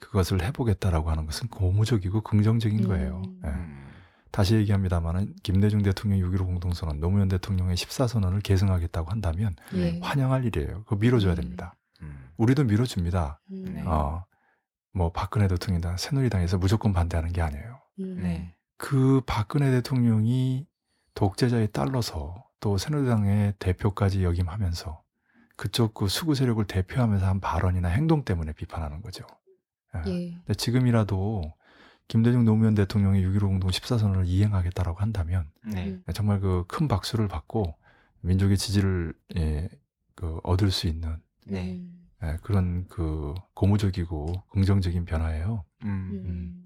그것을 해보겠다라고 하는 것은 고무적이고 긍정적인 거예요. 음. 예. 음. 다시 얘기합니다만은 김대중 대통령 6.15 공동선언, 노무현 대통령의 14선언을 계승하겠다고 한다면 예. 환영할 일이에요. 그거 밀어줘야 음. 됩니다. 음. 우리도 밀어줍니다. 음. 네. 어, 뭐 박근혜 대통령이다 새누리당에서 무조건 반대하는 게 아니에요. 음. 네. 그 박근혜 대통령이 독재자에 딸러서 또 새누리당의 대표까지 역임하면서 그쪽 그 수구 세력을 대표하면서 한 발언이나 행동 때문에 비판하는 거죠. 예. 예. 근데 지금이라도 김대중 노무현 대통령이 6.15 공동 14선언을 이행하겠다라고 한다면 네. 음. 정말 그 큰 박수를 받고 민족의 지지를 예, 그 얻을 수 있는 네. 음. 예, 그런 그 고무적이고 긍정적인 변화예요. 음. 음.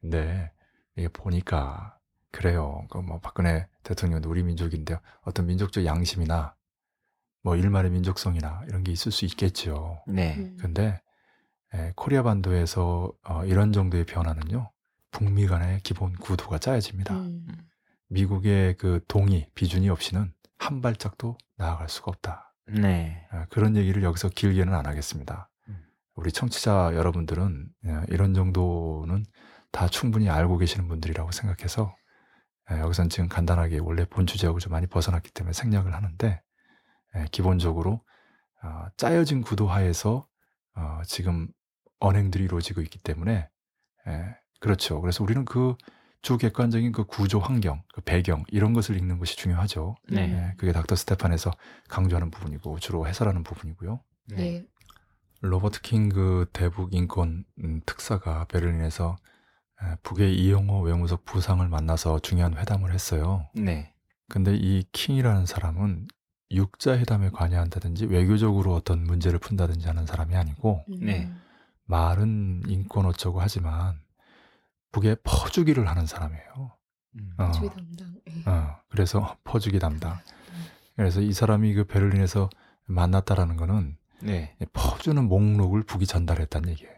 근데 이게 보니까 그래요. 그뭐 박근혜 대통령도 우리 민족인데 어떤 민족적 양심이나 뭐 일말의 민족성이나 이런 게 있을 수 있겠죠. 네. 음. 근데 예, 코리아 반도에서 어, 이런 정도의 변화는요. 북미 간의 기본 구도가 짜여집니다. 음. 미국의 그 동의, 비준이 없이는 한 발짝도 나아갈 수가 없다. 네. 아, 그런 얘기를 여기서 길게는 안 하겠습니다. 음. 우리 청취자 여러분들은 예, 이런 정도는 다 충분히 알고 계시는 분들이라고 생각해서 예, 여기선 지금 간단하게 원래 본 주제하고 좀 많이 벗어났기 때문에 생략을 하는데 예, 기본적으로 어, 짜여진 구도 하에서 어, 지금 언행들이 이루어지고 있기 때문에 예, 그렇죠. 그래서 우리는 그 주객관적인 그 구조 환경, 그 배경 이런 것을 읽는 것이 중요하죠. 네. 예, 그게 닥터 스테판에서 강조하는 부분이고 주로 해설하는 부분이고요. 네. 예. 로버트 킹그 대북 인권 음, 특사가 베를린에서 에, 북의 이영호 외무석 부상을 만나서 중요한 회담을 했어요. 네. 근데 이 킹이라는 사람은 육자 회담에 관여한다든지 외교적으로 어떤 문제를 푼다든지 하는 사람이 아니고 음. 네. 말은 인권 어쩌고 하지만 북에 퍼주기를 하는 사람이에요. 음. 어. 주의 담당. 예. 어, 그래서 퍼주기 담당. 그래서 이 사람이 그 베를린에서 만났다라는 거는 네. 퍼주는 목록을 북이 전달했다는 얘기예요.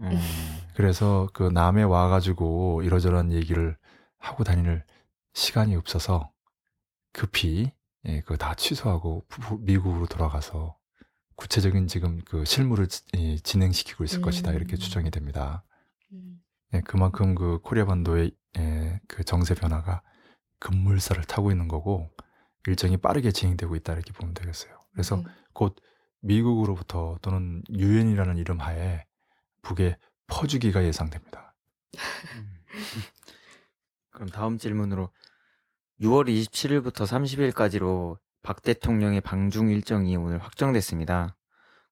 음. 그래서 그 남에 와가지고 이러저러한 얘기를 하고 다니는 시간이 없어서 급히 예, 그거 다 취소하고 부- 미국으로 돌아가서 구체적인 지금 그 실무를 지- 이, 진행시키고 있을 음. 것이다 이렇게 추정이 됩니다. 음. 예, 그만큼 그 코리아 반도의 예, 그 정세 변화가 급물살을 타고 있는 거고 일정이 빠르게 진행되고 있다 이렇게 보면 되겠어요. 그래서 네. 곧 미국으로부터 또는 유엔이라는 이름 하에 북에 퍼주기가 예상됩니다. 음. 그럼 다음 질문으로 6월 27일부터 30일까지로 박 대통령의 방중 일정이 오늘 확정됐습니다.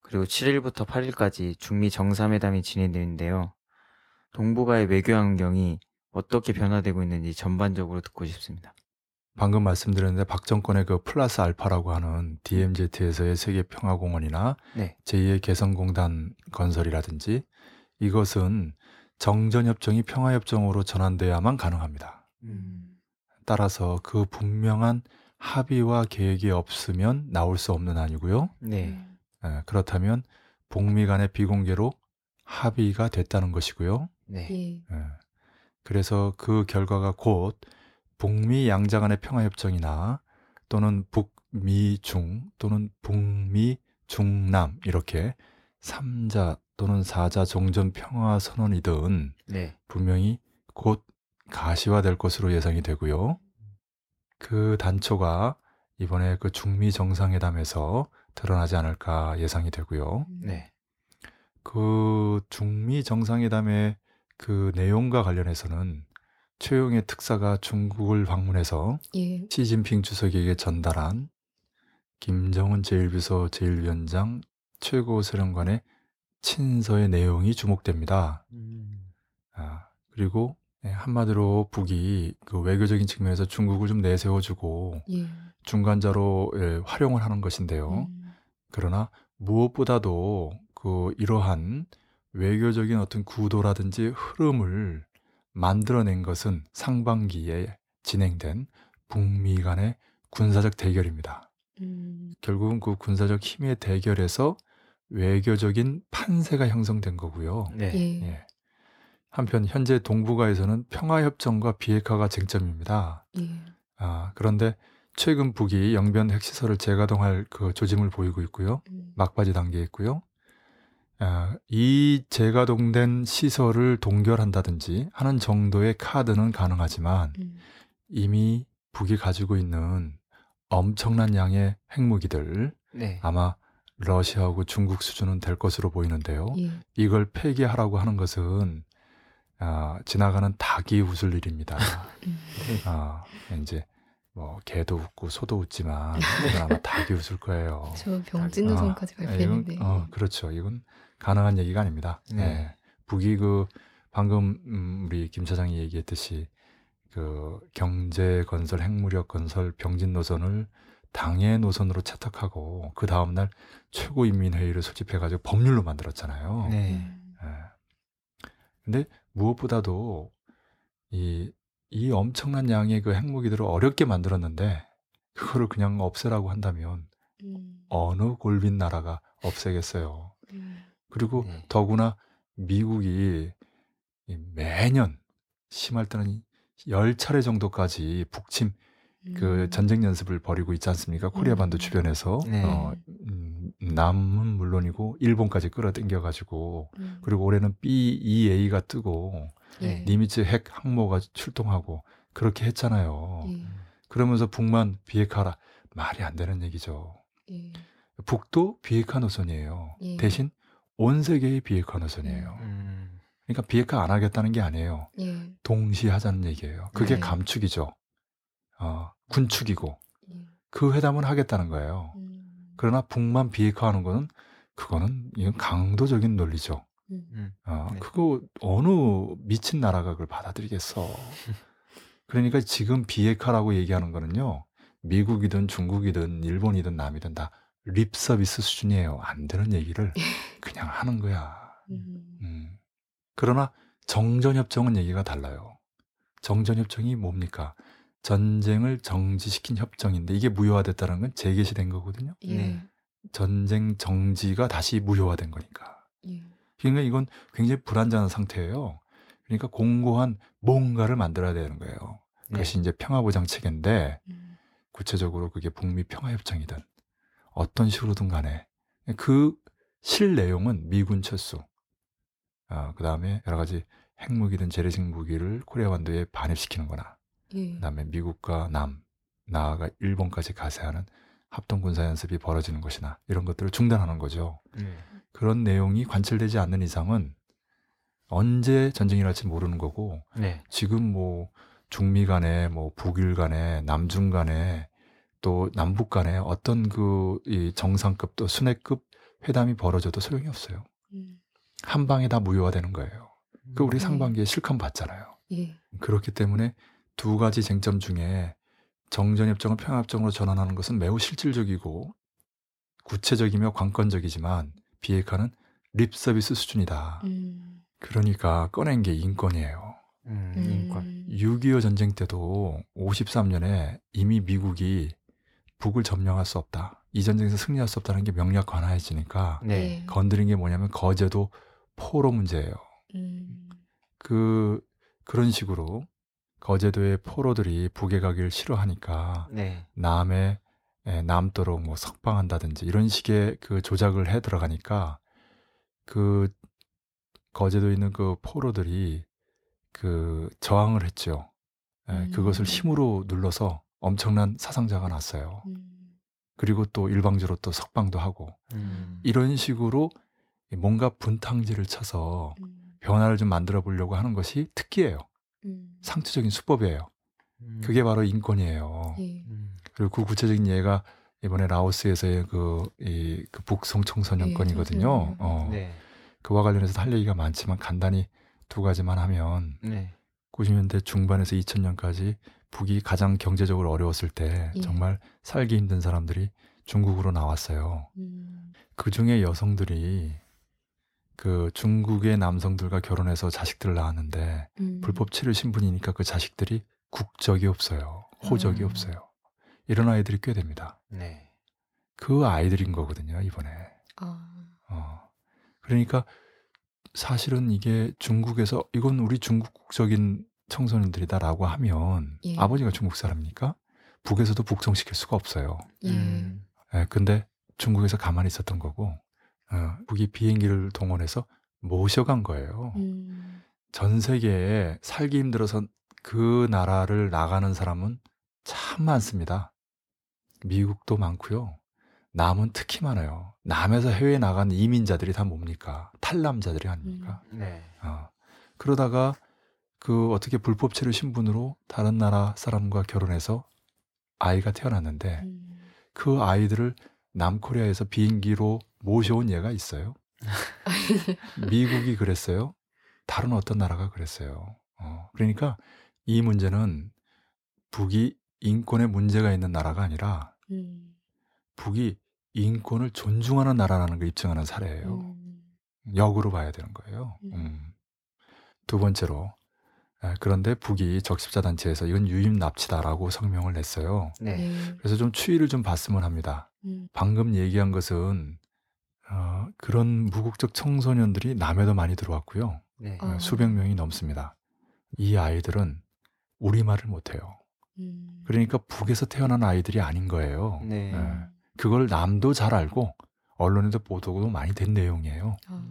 그리고 7일부터 8일까지 중미 정상회담이 진행되는데요. 동북아의 외교 환경이 어떻게 변화되고 있는지 전반적으로 듣고 싶습니다. 방금 말씀드렸는데 박 정권의 그 플러스 알파라고 하는 DMZ에서의 세계 평화공원이나 네. 제2의 개성공단 건설이라든지 이것은 정전협정이 평화협정으로 전환돼야만 가능합니다. 음. 따라서 그 분명한 합의와 계획이 없으면 나올 수 없는 아니고요. 네. 음. 예, 그렇다면 북미 간의 비공개로 합의가 됐다는 것이고요. 네. 예. 예. 그래서 그 결과가 곧 북미 양자 간의 평화협정이나 또는 북미 중 또는 북미 중남 이렇게 삼자 또는 사자 종전 평화 선언이든 네. 분명히 곧 가시화될 것으로 예상이 되고요. 그 단초가 이번에 그 중미 정상회담에서 드러나지 않을까 예상이 되고요. 음. 네. 그 중미 정상회담의 그 내용과 관련해서는 최용의 특사가 중국을 방문해서 예. 시진핑 주석에게 전달한 김정은 제1비서 제1위원장 최고사령관의 친서의 내용이 주목됩니다. 음. 아, 그리고 예, 한마디로 북이 그 외교적인 측면에서 중국을 좀 내세워주고 예. 중간자로 예, 활용을 하는 것인데요. 음. 그러나 무엇보다도 그 이러한 외교적인 어떤 구도라든지 흐름을 만들어낸 것은 상반기에 진행된 북미 간의 군사적 대결입니다. 음. 결국은 그 군사적 힘의 대결에서 외교적인 판세가 형성된 거고요. 네. 예. 예. 한편 현재 동북아에서는 평화협정과 비핵화가 쟁점입니다. 예. 아, 그런데 최근 북이 영변 핵시설을 재가동할 그 조짐을 보이고 있고요. 음. 막바지 단계에 있고요. 아, 이 재가동된 시설을 동결한다든지 하는 정도의 카드는 가능하지만 음. 이미 북이 가지고 있는 엄청난 양의 핵무기들 네. 아마 러시아하고 중국 수준은 될 것으로 보이는데요. 예. 이걸 폐기하라고 하는 것은 아, 지나가는 닭이 웃을 일입니다. 음. 아, 이제 뭐 개도 웃고 소도 웃지만 이건 아마 닭이 웃을 거예요. 저 병진노선까지 아, 발표했는데. 이건, 어, 그렇죠. 이건 가능한 얘기가 아닙니다. 네. 네. 북이 그 방금 음, 우리 김 차장이 얘기했듯이 그 경제 건설, 핵무력 건설, 병진 노선을 당의 노선으로 채택하고 그 다음 날 최고인민회의를 소집해가지고 법률로 만들었잖아요. 네. 음. 예. 근데 무엇보다도 이, 이 엄청난 양의 그 핵무기들을 어렵게 만들었는데 그거를 그냥 없애라고 한다면 음. 어느 골빈 나라가 없애겠어요. 음. 그리고 네. 더구나 미국이 이 매년 심할 때는 열 차례 정도까지 북침 그 음. 전쟁 연습을 벌이고 있지 않습니까? 코리아 반도 음. 주변에서 네. 어, 음, 남은 물론이고 일본까지 끌어당겨 가지고 음. 그리고 올해는 B2A가 뜨고 예. 니미츠 핵 항모가 출동하고 그렇게 했잖아요. 예. 그러면서 북만 비핵화라 말이 안 되는 얘기죠. 예. 북도 비핵화 노선이에요. 예. 대신 온 세계의 비핵화 노선이에요. 음. 그러니까 비핵화 안 하겠다는 게 아니에요. 예. 동시에 하자는 얘기예요. 그게 네. 감축이죠. 어, 군축이고 예. 그 회담은 하겠다는 거예요. 음. 그러나 북만 비핵화하는 거는 그거는 이건 강도적인 논리죠. 음. 음. 어, 네. 그거 어느 미친 나라가 그걸 받아들이겠어. 그러니까 지금 비핵화라고 얘기하는 거는요. 미국이든 중국이든 일본이든 남이든 다 립 서비스 수준이에요. 안 되는 얘기를 그냥 하는 거야. 음. 음. 그러나 정전협정은 얘기가 달라요. 정전협정이 뭡니까? 전쟁을 정지시킨 협정인데 이게 무효화됐다는 건 재개시된 거거든요. 예. 네. 전쟁 정지가 다시 무효화된 거니까. 예. 그러니까 이건 굉장히 불안정한 상태예요. 그러니까 공고한 뭔가를 만들어야 되는 거예요. 네. 그것이 이제 평화보장 체계인데 음. 구체적으로 그게 북미 평화협정이든 어떤 식으로든 간에 그 실 내용은 미군 철수, 아, 그 다음에 여러 가지 핵무기든 재래식 무기를 코리아 반도에 반입시키는 거나, 예. 그 다음에 미국과 남, 나아가 일본까지 가세하는 합동 군사 연습이 벌어지는 것이나 이런 것들을 중단하는 거죠. 네. 그런 내용이 관철되지 않는 이상은 언제 전쟁이 날지 모르는 거고 네. 지금 뭐 중미 간에 뭐 북일 간에 남중 간에 또 남북 간에 어떤 그 이 정상급 또 순회급 회담이 벌어져도 소용이 없어요. 음. 한 방에 다 무효화되는 거예요. 그 우리 네. 상반기에 실컷 봤잖아요. 예. 그렇기 때문에 두 가지 쟁점 중에 정전협정을 평화협정으로 전환하는 것은 매우 실질적이고 구체적이며 관건적이지만 비핵화는 립 서비스 수준이다. 음. 그러니까 꺼낸 게 인권이에요. 음. 음. 인권. 6.25 전쟁 때도 53년에 이미 미국이 북을 점령할 수 없다. 이 전쟁에서 승리할 수 없다는 게 명략 관화해지니까 네. 예. 건드린 게 뭐냐면 거제도 포로 문제예요. 음. 그 그런 식으로 거제도의 포로들이 북에 가기를 싫어하니까 네. 남에 에, 남도록 뭐 석방한다든지 이런 식의 그 조작을 해 들어가니까 그 거제도에 있는 그 포로들이 그 저항을 했죠. 예, 음. 그것을 힘으로 눌러서 엄청난 사상자가 났어요. 음. 그리고 또 일방적으로 또 석방도 하고 음. 이런 식으로 뭔가 분탕질을 쳐서 음. 변화를 좀 만들어 보려고 하는 것이 특기예요. 음. 상투적인 수법이에요. 음. 그게 바로 인권이에요. 예. 음. 그리고 그 구체적인 예가 이번에 라오스에서의 그, 이, 그 북송 청소년 예, 건이거든요. 청소년. 어, 네. 그와 관련해서 할 얘기가 많지만 간단히 두 가지만 하면 네. 90년대 중반에서 2000년까지 북이 가장 경제적으로 어려웠을 때 예. 정말 살기 힘든 사람들이 중국으로 나왔어요. 음. 그 중에 여성들이 그 중국의 남성들과 결혼해서 자식들을 낳았는데 음. 불법 치료 신분이니까 그 자식들이 국적이 없어요. 호적이 음. 없어요. 이런 아이들이 꽤 됩니다. 네. 그 아이들인 거거든요, 이번에. 아. 어. 그러니까 사실은 이게 중국에서 이건 우리 중국 국적인 청소년들이다라고 하면 예. 아버지가 중국 사람이니까 북에서도 북송시킬 수가 없어요. 예. 음. 예, 근데 중국에서 가만히 있었던 거고 어, 북이 비행기를 동원해서 모셔간 거예요. 음. 전 세계에 살기 힘들어서 그 나라를 나가는 사람은 참 많습니다. 미국도 많고요. 남은 특히 많아요. 남에서 해외에 나간 이민자들이 다 뭡니까? 탈남자들이 아닙니까? 네. 어. 그러다가 그 어떻게 불법 체류 신분으로 다른 나라 사람과 결혼해서 아이가 태어났는데 음. 그 아이들을 남코리아에서 비행기로 모셔온 예가 있어요. 미국이 그랬어요. 다른 어떤 나라가 그랬어요. 어, 그러니까 이 문제는 북이 인권에 문제가 있는 나라가 아니라 음. 북이 인권을 존중하는 나라라는 걸 입증하는 사례예요. 음. 역으로 봐야 되는 거예요. 음. 음. 두 번째로 에, 그런데 북이 적십자 단체에서 이건 유임 납치다라고 성명을 냈어요. 네. 네. 그래서 좀 추이를 좀 봤으면 합니다. 음. 방금 얘기한 것은 어, 그런 무국적 청소년들이 남에도 많이 들어왔고요. 네. 어. 수백 명이 넘습니다. 이 아이들은 우리말을 못해요. 음. 그러니까 북에서 태어난 아이들이 아닌 거예요. 네. 예. 그걸 남도 잘 알고 언론에도 보도도 많이 된 내용이에요. 아.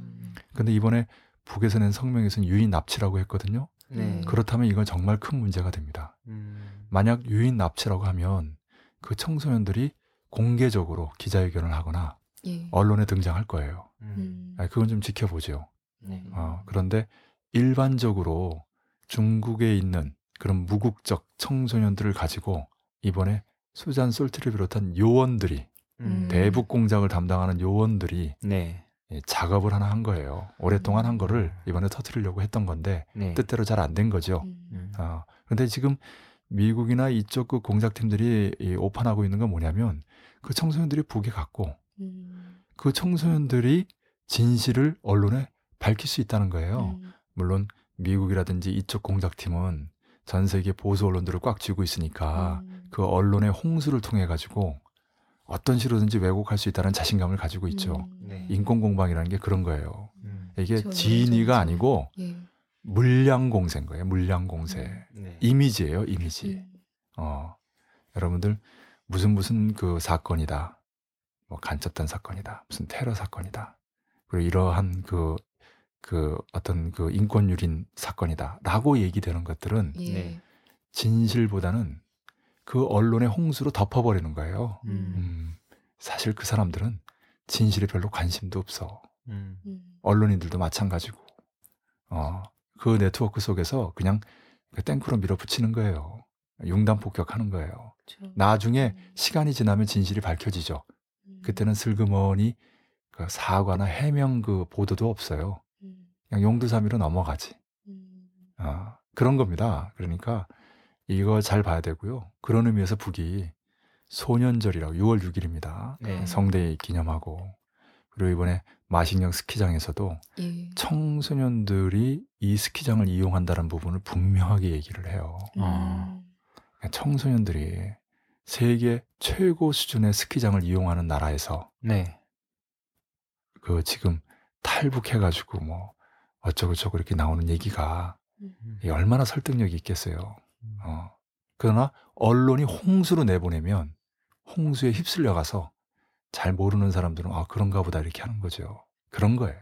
근데 이번에 북에서 낸 성명에서는 유인 납치라고 했거든요. 네. 그렇다면 이건 정말 큰 문제가 됩니다. 음. 만약 유인 납치라고 하면 그 청소년들이 공개적으로 기자회견을 하거나 예. 언론에 등장할 거예요. 음. 음. 아, 그건 좀 지켜보죠. 네. 어, 그런데 일반적으로 중국에 있는 그런 무국적 청소년들을 가지고 이번에 수잔 솔트를 비롯한 요원들이 음. 대북 공작을 담당하는 요원들이 네. 이 작업을 하나 한 거예요. 오랫동안 한 거를 이번에 터트리려고 했던 건데 네. 뜻대로 잘 안 된 거죠. 음. 음. 어, 그런데 지금 미국이나 이쪽 그 공작팀들이 이 오판하고 있는 건 뭐냐면 그 청소년들이 북에 갔고 음. 그 청소년들이 진실을 언론에 밝힐 수 있다는 거예요. 음. 물론 미국이라든지 이쪽 공작팀은 전 세계 보수 언론들을 꽉 쥐고 있으니까 음. 그 언론의 홍수를 통해 가지고 어떤 식으로든지 왜곡할 수 있다는 자신감을 가지고 있죠. 음. 네. 인권 공방이라는 게 그런 거예요. 음. 이게. 진위가 그렇죠. 아니고 예. 물량 공세인 거예요. 물량 공세. 음. 네. 이미지예요, 이미지. 음. 어. 여러분들 무슨 무슨 그 사건이다. 뭐 간첩단 사건이다. 무슨 테러 사건이다. 그리고 이러한 그, 그 어떤 그 인권 유린 사건이다. 라고 얘기되는 것들은 예. 네. 진실보다는 그 언론의 홍수로 덮어버리는 거예요. 음. 음, 사실 그 사람들은 진실에 별로 관심도 없어. 음. 음. 언론인들도 마찬가지고. 어, 그 네트워크 속에서 그냥 그 땡크로 밀어붙이는 거예요. 융단 폭격하는 거예요. 그렇죠. 나중에 음. 시간이 지나면 진실이 밝혀지죠. 음. 그때는 슬그머니 그 사과나 해명 그 보도도 없어요. 음. 그냥 용두사미로 넘어가지. 음. 어, 그런 겁니다. 그러니까 이거 잘 봐야 되고요. 그런 의미에서 북이 소년절이라고 6월 6일입니다. 네. 성대에 기념하고 그리고 이번에 마식령 스키장에서도 예. 청소년들이 이 스키장을 이용한다는 부분을 분명하게 얘기를 해요. 아. 음. 청소년들이 세계 최고 수준의 스키장을 이용하는 나라에서 네. 그 지금 탈북해가지고 뭐 어쩌고저쩌고 이렇게 나오는 얘기가 음. 얼마나 설득력이 있겠어요. 어. 그러나 언론이 홍수로 내보내면 홍수에 휩쓸려 가서 잘 모르는 사람들은 아 그런가 보다 이렇게 하는 거죠. 그런 거예요.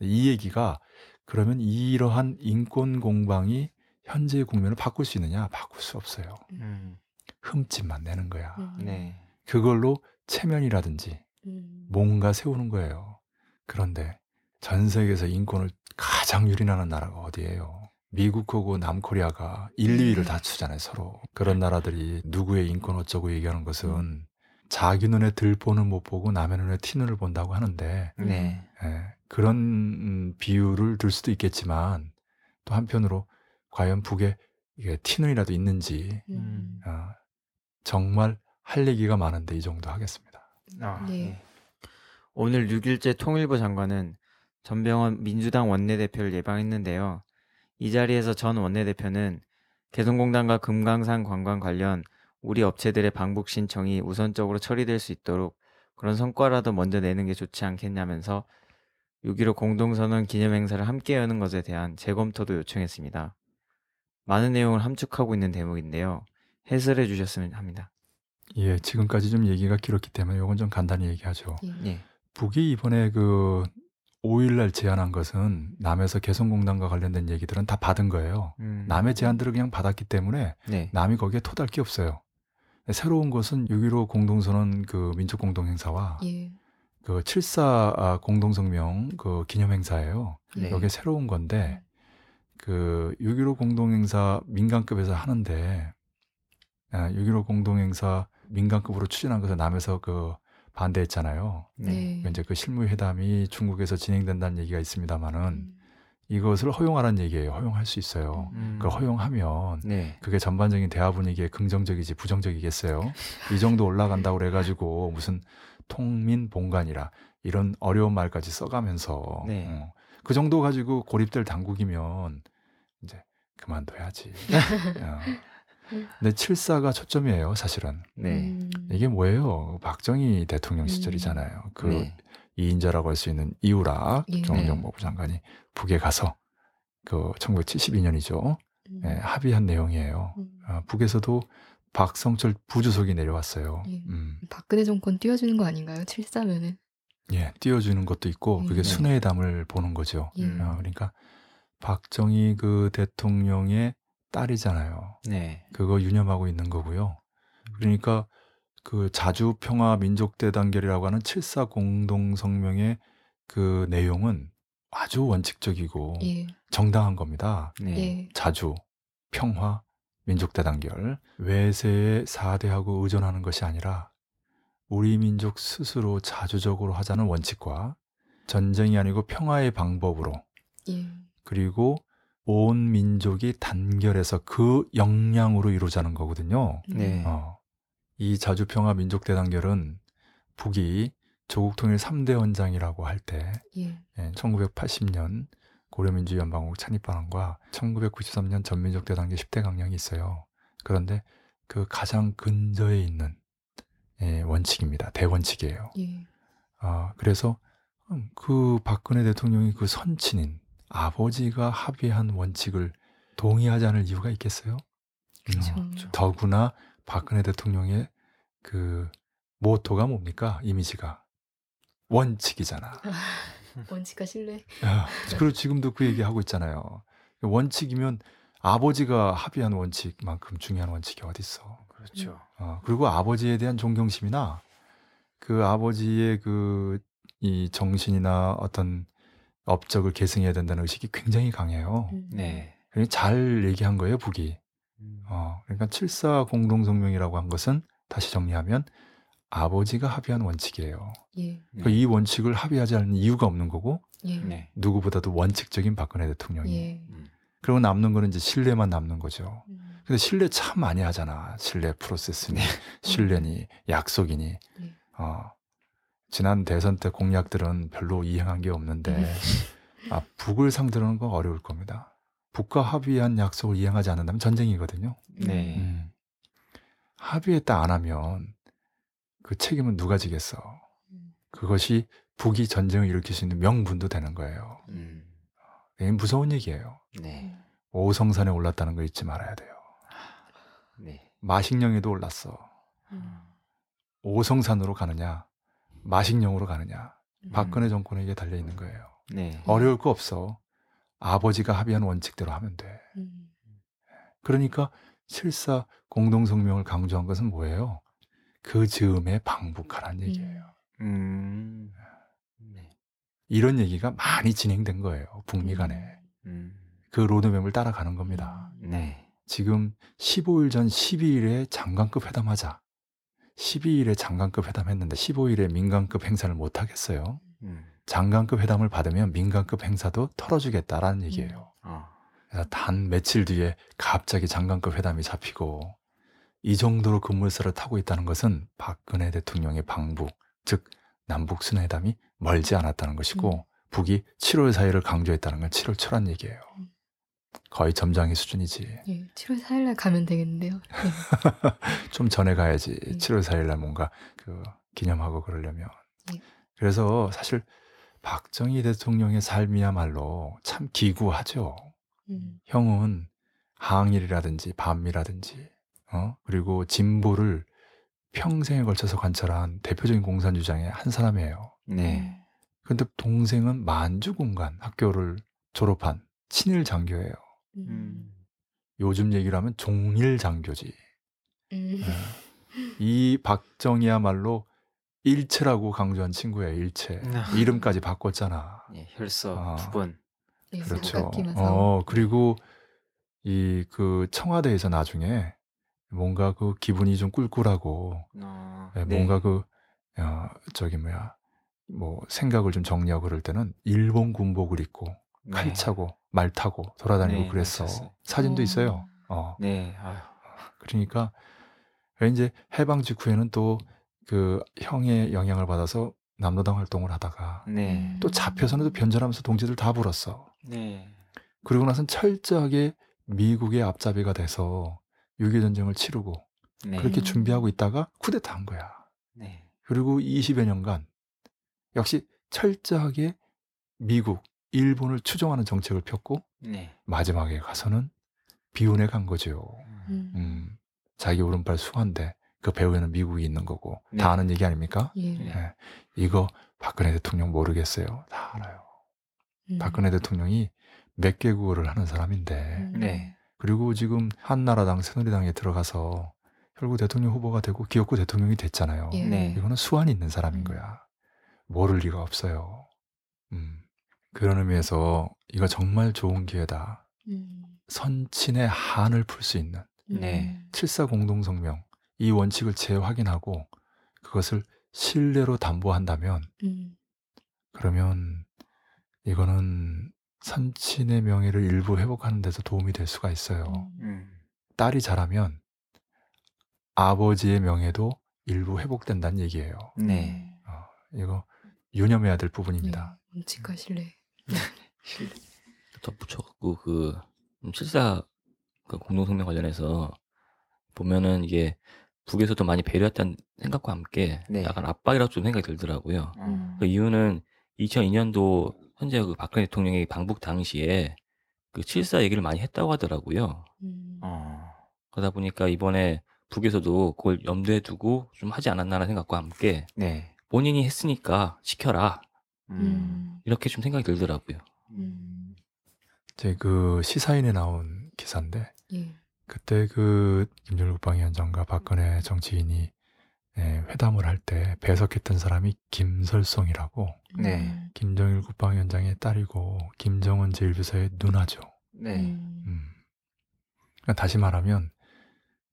이 얘기가 그러면 이러한 인권 공방이 현재의 국면을 바꿀 수 있느냐? 바꿀 수 없어요. 음. 흠집만 내는 거야. 음. 네. 그걸로 체면이라든지 음. 뭔가 세우는 거예요. 그런데 전 세계에서 인권을 가장 유린하는 나라가 어디예요? 미국하고 남코리아가 1, 2위를 다투잖아요, 서로. 그런 나라들이 누구의 인권 어쩌고 얘기하는 것은 자기 눈에 들보는 못 보고 남의 눈에 티눈을 본다고 하는데 네. 예, 그런 음, 비유를 들 수도 있겠지만 또 한편으로 과연 북에 이게 티눈이라도 있는지 음. 어, 정말 할 얘기가 많은데 이 정도 하겠습니다. 아, 네. 네. 오늘 6일째 통일부 장관은 전병헌 민주당 원내대표를 예방했는데요. 이 자리에서 전 원내대표는 개성공단과 금강산 관광 관련 우리 업체들의 방북 신청이 우선적으로 처리될 수 있도록 그런 성과라도 먼저 내는 게 좋지 않겠냐면서 6.15 공동선언 기념행사를 함께 여는 것에 대한 재검토도 요청했습니다. 많은 내용을 함축하고 있는 대목인데요. 해설해 주셨으면 합니다. 예, 지금까지 좀 얘기가 길었기 때문에 이건 좀 간단히 얘기하죠. 예. 예. 북이 이번에 그 5일날 제안한 것은 남에서 개성공단과 관련된 얘기들은 다 받은 거예요. 음. 남의 제안들을 그냥 받았기 때문에 네. 남이 거기에 토달 게 없어요. 새로운 것은 6.15 공동선언 그 민족공동행사와 예. 그7.4 공동성명 그 기념행사예요. 네. 여기 새로운 건데 그 6.15 공동행사 민간급에서 하는데 아, 6.15 공동행사 민간급으로 추진한 것을 남에서 그 반대했잖아요. 네. 그 이제 그 실무회담이 중국에서 진행된다는 얘기가 있습니다만은 음. 이것을 허용하라는 얘기예요. 허용할 수 있어요. 음. 그걸 허용하면 네. 그게 전반적인 대화 분위기에 긍정적이지 부정적이겠어요. 이 정도 올라간다고 그래가지고 무슨 통민 본관이라 이런 어려운 말까지 써가면서 네. 어, 그 정도 가지고 고립될 당국이면 이제 그만둬야지. 어. 근데 7사가 초점이에요, 사실은. 네. 음. 이게 뭐예요? 박정희 대통령 시절이잖아요. 그 네. 이인자라고 할 수 있는 이우락 예. 정정보부 장관이 북에 가서 그 1972년이죠. 음. 예, 합의한 내용이에요. 음. 어, 북에서도 박성철 부주석이 내려왔어요. 예. 음, 박근혜 정권 띄워주는 거 아닌가요? 7사면은. 예, 띄워주는 것도 있고 음. 그게 네. 순회담을 보는 거죠. 예. 음. 어, 그러니까 박정희 그 대통령의 딸이잖아요. 네. 그거 유념하고 있는 거고요. 그러니까 그 자주 평화 민족 대 단결이라고 하는 7사 공동 성명의 그 내용은 아주 원칙적이고 예. 정당한 겁니다. 네. 예. 자주 평화 민족 대 단결 외세에 사대하고 의존하는 것이 아니라 우리 민족 스스로 자주적으로 하자는 원칙과 전쟁이 아니고 평화의 방법으로 예. 그리고 온 민족이 단결해서 그 역량으로 이루자는 거거든요. 네. 어, 이 자주평화 민족 대단결은 북이 조국 통일 3대 원장이라고 할때 예. 1980년 고려민주연방국 창립반환과 1993년 전민족 대단계 10대 강령이 있어요. 그런데 그 가장 근저에 있는 예, 원칙입니다. 대원칙이에요. 예. 아, 그래서 음, 그 박근혜 대통령이 그 선친인 아버지가 합의한 원칙을 동의하지 않을 이유가 있겠어요? 그렇죠. 음, 더구나 박근혜 대통령의 그 모토가 뭡니까? 이미지가 원칙이잖아. 원칙과 신뢰. 야, 그리고 지금도 그 얘기 하고 있잖아요. 원칙이면 아버지가 합의한 원칙만큼 중요한 원칙이 어디 있어? 그렇죠. 어, 그리고 아버지에 대한 존경심이나 그 아버지의 그 이 정신이나 어떤 업적을 계승해야 된다는 의식이 굉장히 강해요. 음. 네. 그러니까 잘 얘기한 거예요, 북이. 어, 그러니까 7사 공동성명이라고 한 것은 다시 정리하면 아버지가 합의한 원칙이에요. 예. 그이 원칙을 합의하지 않는 이유가 없는 거고 예. 네. 누구보다도 원칙적인 박근혜 대통령이. 예. 그리고 남는 거는 이제 신뢰만 남는 거죠. 음. 근데 신뢰 참 많이 하잖아. 신뢰 프로세스니, 신뢰니, 약속이니. 네. 어, 지난 대선 때 공약들은 별로 이행한 게 없는데, 네. 아, 북을 상대로는 건 어려울 겁니다. 북과 합의한 약속을 이행하지 않는다면 전쟁이거든요. 네. 음. 합의했다 안 하면 그 책임은 누가 지겠어? 음. 그것이 북이 전쟁을 일으킬 수 있는 명분도 되는 거예요. 음. 무서운 얘기예요. 네. 오성산에 올랐다는 거 잊지 말아야 돼요. 네. 마식령에도 올랐어. 음. 오성산으로 가느냐, 마식령으로 가느냐, 음. 박근혜 정권에게 달려 있는 거예요. 네. 어려울 거 없어. 아버지가 합의한 원칙대로 하면 돼. 음. 그러니까 실사 공동성명을 강조한 것은 뭐예요? 그 즈음에 방북하라는 얘기예요. 음. 네. 이런 얘기가 많이 진행된 거예요. 북미 간에. 음. 그 로드맵을 따라가는 겁니다. 네. 지금 15일 전 12일에 장관급 회담하자. 12일에 장관급 회담했는데 15일에 민간급 행사를 못 하겠어요. 음. 장관급 회담을 받으면 민간급 행사도 털어주겠다라는 얘기예요. 어. 그래서 단 며칠 뒤에 갑자기 장관급 회담이 잡히고 이 정도로 급물살을 타고 있다는 것은 박근혜 대통령의 방북, 즉 남북 순회담이 멀지 않았다는 것이고 음. 북이 7월 4일을 강조했다는 건 7월 초란 얘기예요. 음. 거의 점장의 수준이지. 예, 7월 4일 날 가면 되겠는데요. 네. 좀 전에 가야지. 음. 7월 4일 날 뭔가 그 기념하고 그러려면. 예. 그래서 사실 박정희 대통령의 삶이야말로 참 기구하죠. 음. 형은 항일이라든지 반미라든지 어 그리고 진보를 평생에 걸쳐서 관찰한 대표적인 공산주장의 한 사람이에요. 네. 근데 동생은 만주 공간 학교를 졸업한 친일 장교예요. 음. 음. 요즘 얘기로 하면 종일 장교지. 음. 예. 이 박정희야말로 일체라고 강조한 친구예요. 일체. 아. 이름까지 바꿨잖아. 예, 혈서 아. 두 번. 네, 그렇죠. 어, 사오. 그리고 이 그 청와대에서 나중에 뭔가 그 기분이 좀 꿀꿀하고 어. 예, 네. 뭔가 그 어, 저기 뭐야 뭐 생각을 좀 정리하고 그럴 때는 일본 군복을 입고 네. 칼 차고 말 타고 돌아다니고 네, 그랬어. 맞았어요. 사진도 어. 있어요. 어. 네. 아유. 그러니까 이제 해방 직후에는 또 그 형의 영향을 받아서 남로당 활동을 하다가 네. 또 잡혀서는 또 변절하면서 동지들 다 불었어. 네. 그러고 나선 철저하게 미국의 앞잡이가 돼서 6.25 전쟁을 치르고 네. 그렇게 음. 준비하고 있다가 쿠데타 한 거야. 네. 그리고 20여 년간 역시 철저하게 미국, 일본을 추종하는 정책을 폈고 네. 마지막에 가서는 비운에 간 거죠. 음. 음, 자기 오른발 수한데 그 배후에는 미국이 있는 거고 네. 다 아는 얘기 아닙니까? 예. 네. 예. 이거 박근혜 대통령 모르겠어요. 다 알아요. 음. 박근혜 대통령이 몇 개국어를 하는 사람인데 음. 네. 그리고 지금 한나라당 새누리당에 들어가서 결국 대통령 후보가 되고 기업구 대통령이 됐잖아요. 예. 네. 이거는 수완이 있는 사람인 음. 거야. 모를 리가 없어요. 음. 그런 의미에서 이거 정말 좋은 기회다. 음. 선친의 한을 풀 수 있는 네. 7사 공동성명 이 원칙을 재확인하고 그것을 신뢰로 담보한다면 음. 그러면 이거는 선친의 명예를 일부 회복하는 데서 도움이 될 수가 있어요. 음. 음. 딸이 잘하면 아버지의 명예도 일부 회복된다는 얘기예요. 네. 어, 이거 유념해야 될 예. 부분입니다. 원칙과 신뢰. 덧붙여갖고 그 음, 실사 그 공동성명 관련해서 보면은 이게 북에서도 많이 배려했다는 생각과 함께 네. 약간 압박이라고 좀 생각이 들더라고요. 어. 음. 그 이유는 2002년도 현재 그 박근혜 대통령이 방북 당시에 그 칠사 얘기를 많이 했다고 하더라고요. 음. 어. 그러다 보니까 이번에 북에서도 그걸 염두에 두고 좀 하지 않았나라는 생각과 함께 네. 본인이 했으니까 시켜라 음. 음. 이렇게 좀 생각이 들더라고요. 음. 제그 시사인에 나온 기사인데 예. 그때 그 김정일 국방위원장과 박근혜 정치인이 예, 회담을 할 때 배석했던 사람이 김설성이라고 네. 음. 김정일 국방위원장의 딸이고 김정은 제1비서의 누나죠. 네. 음. 음. 그러니까 다시 말하면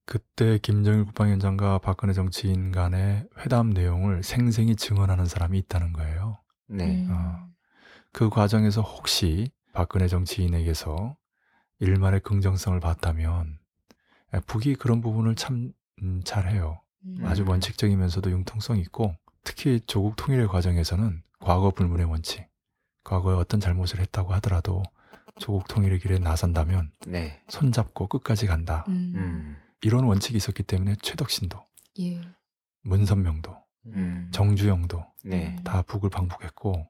그때 김정일 국방위원장과 박근혜 정치인 간의 회담 내용을 생생히 증언하는 사람이 있다는 거예요. 네. 음. 어. 그 과정에서 혹시 박근혜 정치인에게서 일말의 긍정성을 봤다면 예, 북이 그런 부분을 참 음, 잘해요. 음. 아주 음. 원칙적이면서도 융통성 있고 특히 조국 통일의 과정에서는 과거 불문의 원칙, 과거에 어떤 잘못을 했다고 하더라도 조국 통일의 길에 나선다면 네. 손잡고 끝까지 간다. 음. 음. 이런 원칙이 있었기 때문에 최덕신도, 예. 문선명도, 음. 정주영도 네. 다 북을 방북했고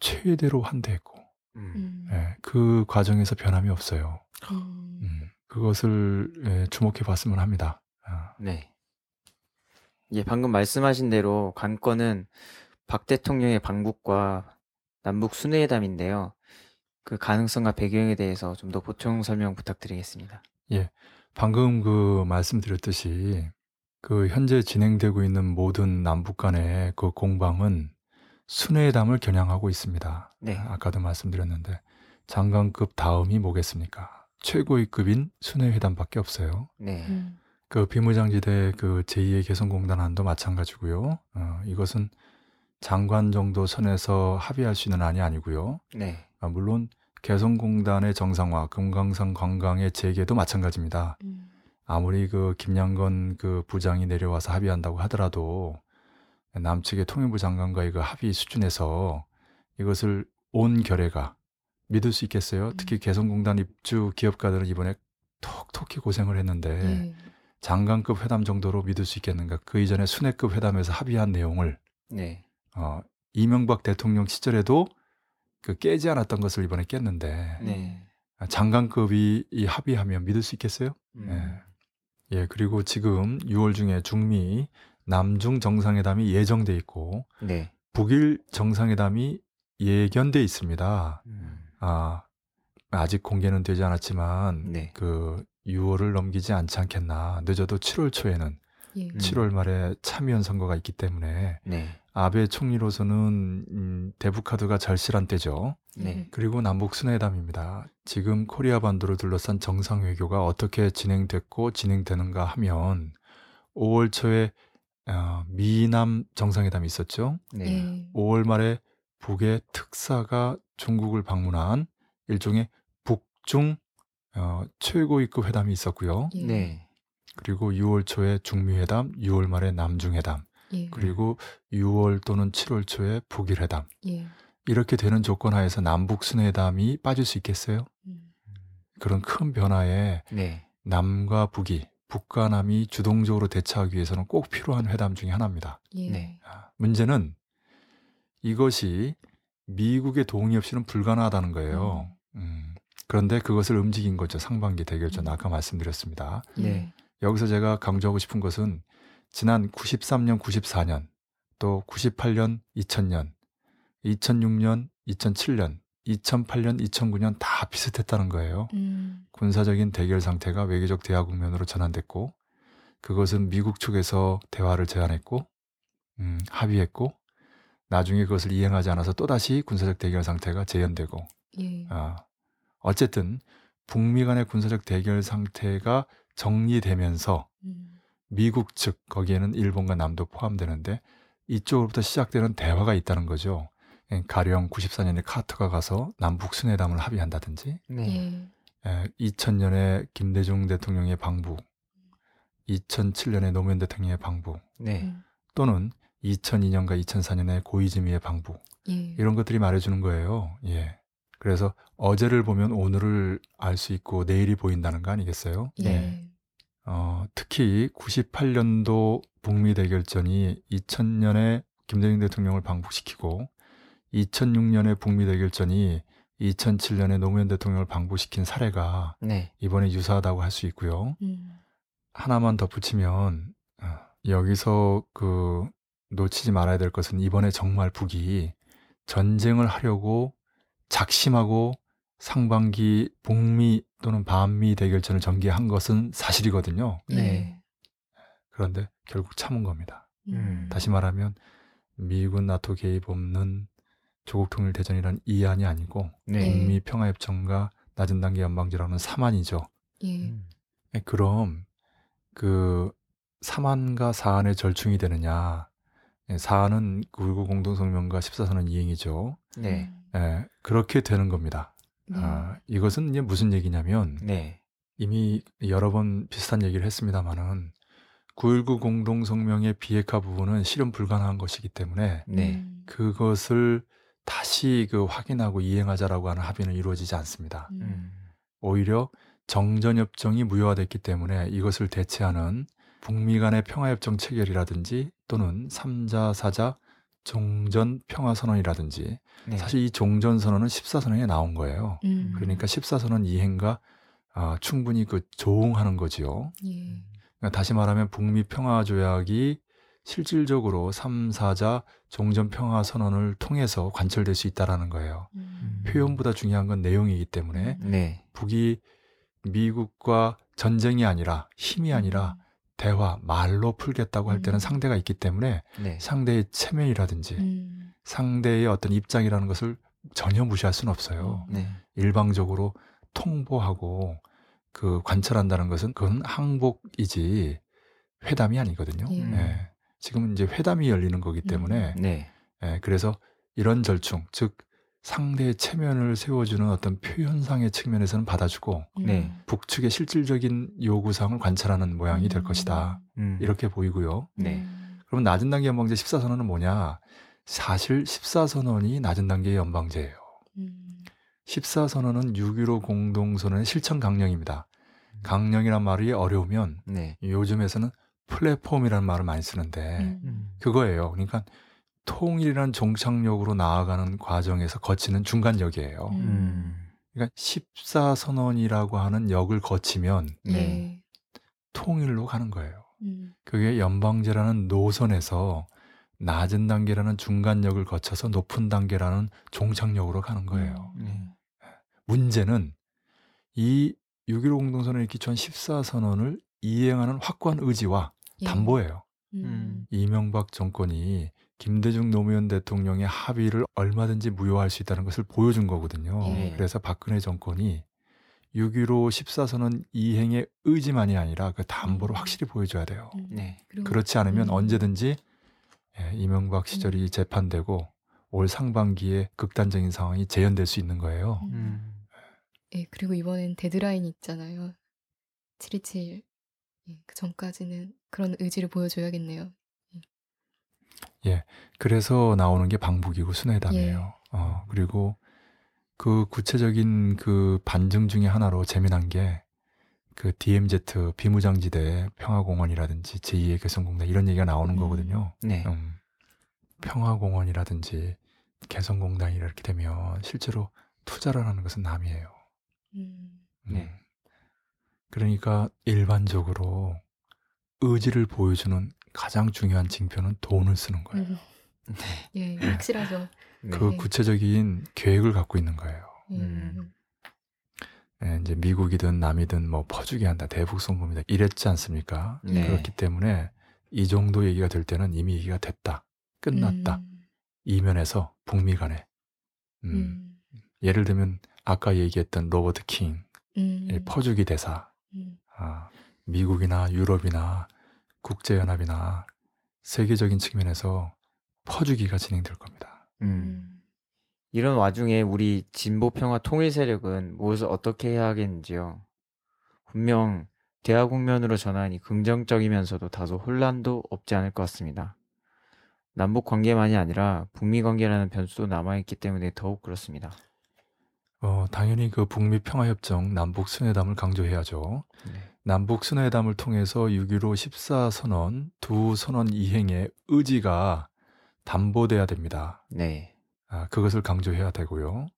최대로 한대했고 음. 음. 예, 그 과정에서 변함이 없어요. 음. 음, 그것을 예, 주목해 봤으면 합니다. 아, 네. 예, 방금 말씀하신 대로 관건은 박 대통령의 방북과 남북 순회회담인데요. 그 가능성과 배경에 대해서 좀 더 보충 설명 부탁드리겠습니다. 방금 그 말씀드렸듯이 그 현재 진행되고 있는 모든 남북 간의 그 공방은 순회회담을 겨냥하고 있습니다. 네. 아까도 말씀드렸는데 장관급 다음이 뭐겠습니까? 최고위급인 순회회담밖에 없어요. 네. 음. 그 비무장지대 그 제2의 개성공단안도 마찬가지고요. 어, 이것은 장관 정도 선에서 합의할 수 있는 안이 아니고요. 네. 아, 물론 개성공단의 정상화, 금강산 관광의 재개도 마찬가지입니다. 음. 아무리 그 김양건 그 부장이 내려와서 합의한다고 하더라도 남측의 통일부 장관과의 그 합의 수준에서 이것을 온 결의가 믿을 수 있겠어요? 특히 개성공단 입주 기업가들은 이번에 톡톡히 고생을 했는데 예. 장관급 회담 정도로 믿을 수 있겠는가? 그 이전에 순회급 회담에서 합의한 내용을 네. 어, 이명박 대통령 시절에도 그 깨지 않았던 것을 이번에 깼는데 네. 아, 장관급이 이 합의하면 믿을 수 있겠어요? 음. 예, 그리고 지금 6월 중에 중미 남중 정상회담이 예정돼 있고 네. 북일 정상회담이 예견돼 있습니다. 음. 아, 아직 공개는 되지 않았지만 네. 그 6월을 넘기지 않지 않겠나. 늦어도 7월 초에는 예. 음. 7월 말에 참여연 선거가 있기 때문에 네. 아베 총리로서는 음, 대북카드가 절실한 때죠. 네. 그리고 남북 순회담입니다. 지금 코리아 반도를 둘러싼 정상 외교가 어떻게 진행됐고 진행되는가 하면 5월 초에 어, 미남 정상회담이 있었죠. 네. 예. 5월 말에 북의 특사가 중국을 방문한 일종의 북중 어, 최고위급 회담이 있었고요. 예. 네. 그리고 6월 초에 중미회담, 6월 말에 남중회담, 예. 그리고 6월 또는 7월 초에 북일 회담. 예. 이렇게 되는 조건 하에서 남북 순회담이 빠질 수 있겠어요? 음. 그런 큰 변화에 네. 남과 북이 북과 남이 주동적으로 대처하기 위해서는 꼭 필요한 회담 중에 하나입니다. 예. 네. 아, 문제는 이것이 미국의 동의 없이는 불가능하다는 거예요. 음, 그런데 그것을 움직인 거죠. 상반기 대결전 음. 아까 말씀드렸습니다. 예. 네. 여기서 제가 강조하고 싶은 것은 지난 93년, 94년, 또 98년, 2000년, 2006년, 2007년, 2008년, 2009년 다 비슷했다는 거예요. 음. 군사적인 대결 상태가 외교적 대화 국면으로 전환됐고 그것은 미국 측에서 대화를 제안했고 음, 합의했고 나중에 그것을 이행하지 않아서 또다시 군사적 대결 상태가 재현되고 예. 아, 어쨌든 북미 간의 군사적 대결 상태가 정리되면서 음. 미국 측 거기에는 일본과 남도 포함되는데 이쪽으로부터 시작되는 대화가 있다는 거죠. 예, 가령 94년에 카터가 가서 남북 순회담을 합의한다든지 네. 예. 2000년에 김대중 대통령의 방북, 2007년에 노무현 대통령의 방북, 네. 음. 또는 2002년과 2004년에 고이즈미의 방북 예. 이런 것들이 말해주는 거예요. 예. 그래서 어제를 보면 오늘을 알 수 있고 내일이 보인다는 거 아니겠어요? 예. 네. 어, 특히 98년도 북미 대결전이 2000년에 김대중 대통령을 방북시키고 2006년에 북미 대결전이 2007년에 노무현 대통령을 방북시킨 사례가 네. 이번에 유사하다고 할 수 있고요. 음. 하나만 덧붙이면 어, 여기서 그 놓치지 말아야 될 것은 이번에 정말 북이 전쟁을 하려고 작심하고 상반기 북미 또는 반미 대결전을 전개한 것은 사실이거든요. 예. 네. 그런데 결국 참은 겁니다. 음. 다시 말하면 미군 나토 개입 없는 조국 통일 대전이란 이안이 아니고 네. 북미 평화협정과 낮은 단계 연방제라는 사만이죠. 예. 음. 예, 그럼 그 사만과 사안의 절충이 되느냐? 예, 사안은 9.19 공동성명과 14선언 이행이죠. 네. 음. 예, 그렇게 되는 겁니다. 네. 아, 이것은 이제 무슨 얘기냐면 네. 이미 여러 번 비슷한 얘기를 했습니다만은 9.19 공동성명의 비핵화 부분은 실현 불가능한 것이기 때문에 네. 음. 그것을 다시 그 확인하고 이행하자라고 하는 합의는 이루어지지 않습니다. 음. 음. 오히려 정전협정이 무효화됐기 때문에 이것을 대체하는 북미 간의 평화협정 체결이라든지 또는 3자, 4자 종전 평화 선언이라든지 네. 사실 이 종전 선언은 14선언에 나온 거예요. 음. 그러니까 14선언 이행과 아, 충분히 그 조응하는 거지요. 예. 그러니까 다시 말하면 북미 평화 조약이 실질적으로 3, 4자 종전 평화 선언을 통해서 관철될 수 있다라는 거예요. 음. 표현보다 중요한 건 내용이기 때문에 네. 북이 미국과 전쟁이 아니라 힘이 아니라 대화, 말로 풀겠다고 할 때는 음. 상대가 있기 때문에 네. 상대의 체면이라든지 음. 상대의 어떤 입장이라는 것을 전혀 무시할 수는 없어요. 음. 네. 일방적으로 통보하고 그 관철한다는 것은 그건 항복이지 회담이 아니거든요. 예. 예. 지금은 이제 회담이 열리는 거기 때문에 네. 예, 그래서 이런 절충, 즉 상대의 체면을 세워주는 어떤 표현상의 측면에서는 받아주고 음. 네. 북측의 실질적인 요구사항을 관찰하는 모양이 될 것이다. 음. 이렇게 보이고요. 네. 음. 그럼 낮은 단계 연방제 14선언은 뭐냐? 사실 14선언이 낮은 단계의 연방제예요. 음. 14선언은 6.15 공동선언의 실천 강령입니다. 강령이란 말이 어려우면 네. 요즘에서는 플랫폼이라는 말을 많이 쓰는데 음. 그거예요. 그러니까 통일이라는 종착역으로 나아가는 과정에서 거치는 중간역이에요. 음. 음. 그러니까 14선언이라고 하는 역을 거치면 네. 네. 통일로 가는 거예요. 음. 그게 연방제라는 노선에서 낮은 단계라는 중간역을 거쳐서 높은 단계라는 종착역으로 가는 거예요. 네. 문제는 이 6.15 공동선언에 기초한 14선언을 이행하는 확고한 의지와 예. 담보예요. 음. 이명박 정권이 김대중 노무현 대통령의 합의를 얼마든지 무효할 수 있다는 것을 보여준 거거든요. 예. 그래서 박근혜 정권이 6.15 14선언 이행의 의지만이 아니라 그 담보를 음. 확실히 보여줘야 돼요. 음. 네. 그렇지 않으면 음. 언제든지 예, 이명박 시절이 재판되고 올 상반기에 극단적인 상황이 재현될 수 있는 거예요. 음. 음. 예, 그리고 이번엔 데드라인이 있잖아요. 727. 예, 그 전까지는 그런 의지를 보여줘야겠네요. 그래서 나오는 게 방북이고 순회담이에요. 예. 어, 그리고 그 구체적인 그 반증 중에 하나로 재미난 게 그 DMZ 비무장지대 평화공원이라든지 제2의 개성공단 이런 얘기가 나오는 음. 거거든요. 네. 음, 평화공원이라든지 개성공단이 이렇게 되면 실제로 투자를 하는 것은 남이에요. 음. 음. 네. 그러니까 일반적으로 의지를 보여주는 가장 중요한 징표는 돈을 쓰는 거예요. 음. 예, 확실하죠. 네. 그 네. 구체적인 계획을 갖고 있는 거예요. 예. 음. 예, 이제 미국이든 남이든 뭐 퍼주게 한다, 대북 송금이다 이랬지 않습니까? 네. 그렇기 때문에 이 정도 얘기가 될 때는 이미 얘기가 됐다, 끝났다. 음. 이면에서 북미 간에 음, 음. 예를 들면 아까 얘기했던 로버트 킹 음. 의 퍼주기 대사, 음. 아, 미국이나 유럽이나 국제연합이나 세계적인 측면에서 퍼주기가 진행될 겁니다. 음. 음. 이런 와중에 우리 진보 평화 통일 세력은 무엇을 어떻게 해야 하겠는지요. 분명 대화 국면으로 전환이 긍정적이면서도 다소 혼란도 없지 않을 것 같습니다. 남북 관계만이 아니라 북미 관계라는 변수도 남아있기 때문에 더욱 그렇습니다. 어, 당연히 그 북미 평화협정 남북 순회담을 강조해야죠. 네. 남북 순회담을 통해서 6.15 14선언 두 선언 이행의 의지가 담보돼야 됩니다. 네. 아, 그것을 강조해야 되고요.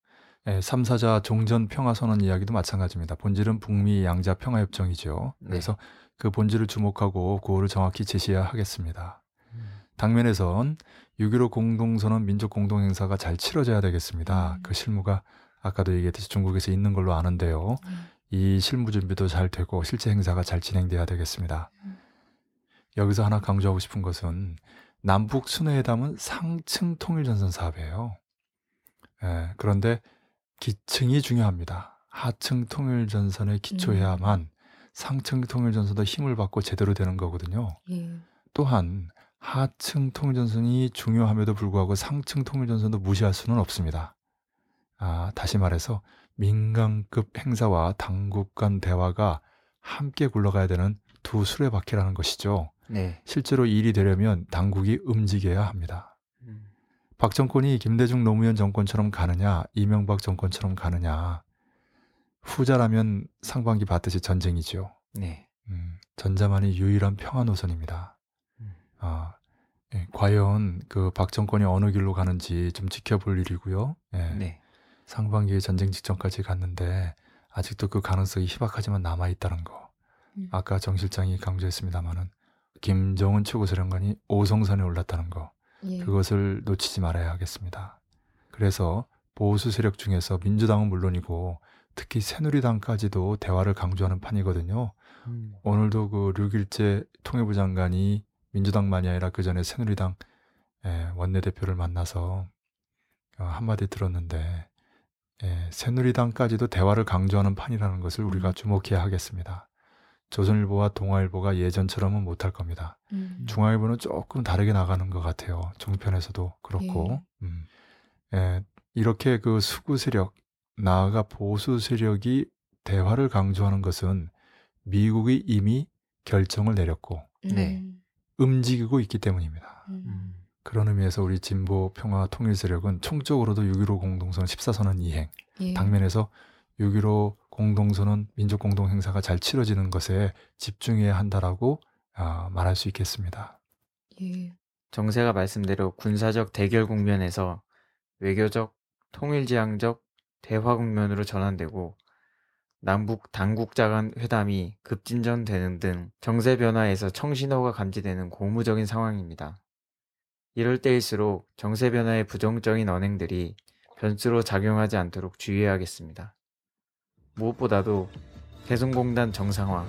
예, 3, 4자 종전 평화 선언 이야기도 마찬가지입니다. 본질은 북미 양자 평화 협정이죠. 네. 그래서 그 본질을 주목하고 구호를 정확히 제시해야 하겠습니다. 음. 당면에선 6.15 공동선언 민족 공동행사가 잘 치러져야 되겠습니다. 음. 그 실무가 아까도 얘기했듯이 중국에서 있는 걸로 아는데요. 음. 이 실무 준비도 잘 되고 실제 행사가 잘 진행돼야 되겠습니다. 음. 여기서 하나 강조하고 싶은 것은 남북 순회회담은 상층 통일전선 사업이에요. 예, 그런데 기층이 중요합니다. 하층 통일전선에 기초해야만 상층 통일전선도 힘을 받고 제대로 되는 거거든요. 예. 또한 하층 통일전선이 중요함에도 불구하고 상층 통일전선도 무시할 수는 없습니다. 아, 다시 말해서 민간급 행사와 당국 간 대화가 함께 굴러가야 되는 두 수레바퀴라는 것이죠. 네. 실제로 이 일이 되려면 당국이 움직여야 합니다. 음. 박 정권이 김대중 노무현 정권처럼 가느냐, 이명박 정권처럼 가느냐. 후자라면 상반기 봤듯이 전쟁이죠. 네. 음, 전자만이 유일한 평화 노선입니다. 음. 아, 예, 과연 그 박 정권이 어느 길로 가는지 좀 지켜볼 일이고요. 예, 네. 상반기에 전쟁 직전까지 갔는데 아직도 그 가능성이 희박하지만 남아 있다는 거. 음. 아까 정 실장이 강조했습니다마는 김정은 최고사령관이 오성산에 올랐다는 거 예. 그것을 놓치지 말아야 하겠습니다. 그래서 보수 세력 중에서 민주당은 물론이고 특히 새누리당까지도 대화를 강조하는 판이거든요. 음. 오늘도 그 류길재 통일부 장관이 민주당만이 아니라 그 전에 새누리당 예, 원내대표를 만나서 어, 한마디 들었는데 예, 새누리당까지도 대화를 강조하는 판이라는 것을 우리가 음. 주목해야 하겠습니다. 조선일보와 동아일보가 예전처럼은 못할 겁니다. 음. 중앙일보는 조금 다르게 나가는 것 같아요. 종편에서도 그렇고 예. 음. 예, 이렇게 그 수구 세력 나아가 보수 세력이 대화를 강조하는 것은 미국이 이미 결정을 내렸고 네. 음. 움직이고 있기 때문입니다. 음. 음. 그런 의미에서 우리 진보 평화 통일 세력은 총적으로도 6.15 공동선 14선언 이행 예. 당면에서 6.15 공동선언 민족 공동 행사가 잘 치러지는 것에 집중해야 한다라고 아, 말할 수 있겠습니다. 예. 정세가 말씀대로 군사적 대결 국면에서 외교적, 통일지향적 대화 국면으로 전환되고 남북 당국자 간 회담이 급진전되는 등 정세 변화에서 청신호가 감지되는 고무적인 상황입니다. 이럴 때일수록 정세 변화의 부정적인 언행들이 변수로 작용하지 않도록 주의해야겠습니다. 무엇보다도 개성공단 정상화,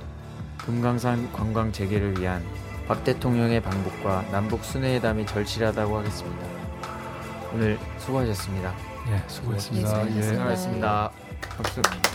금강산 관광 재개를 위한 박 대통령의 방북과 남북 순회회담이 절실하다고 하겠습니다. 오늘 수고하셨습니다. 예, 수고했습니다. 예, 수고하셨습니다. 수고하셨습니다. 박수.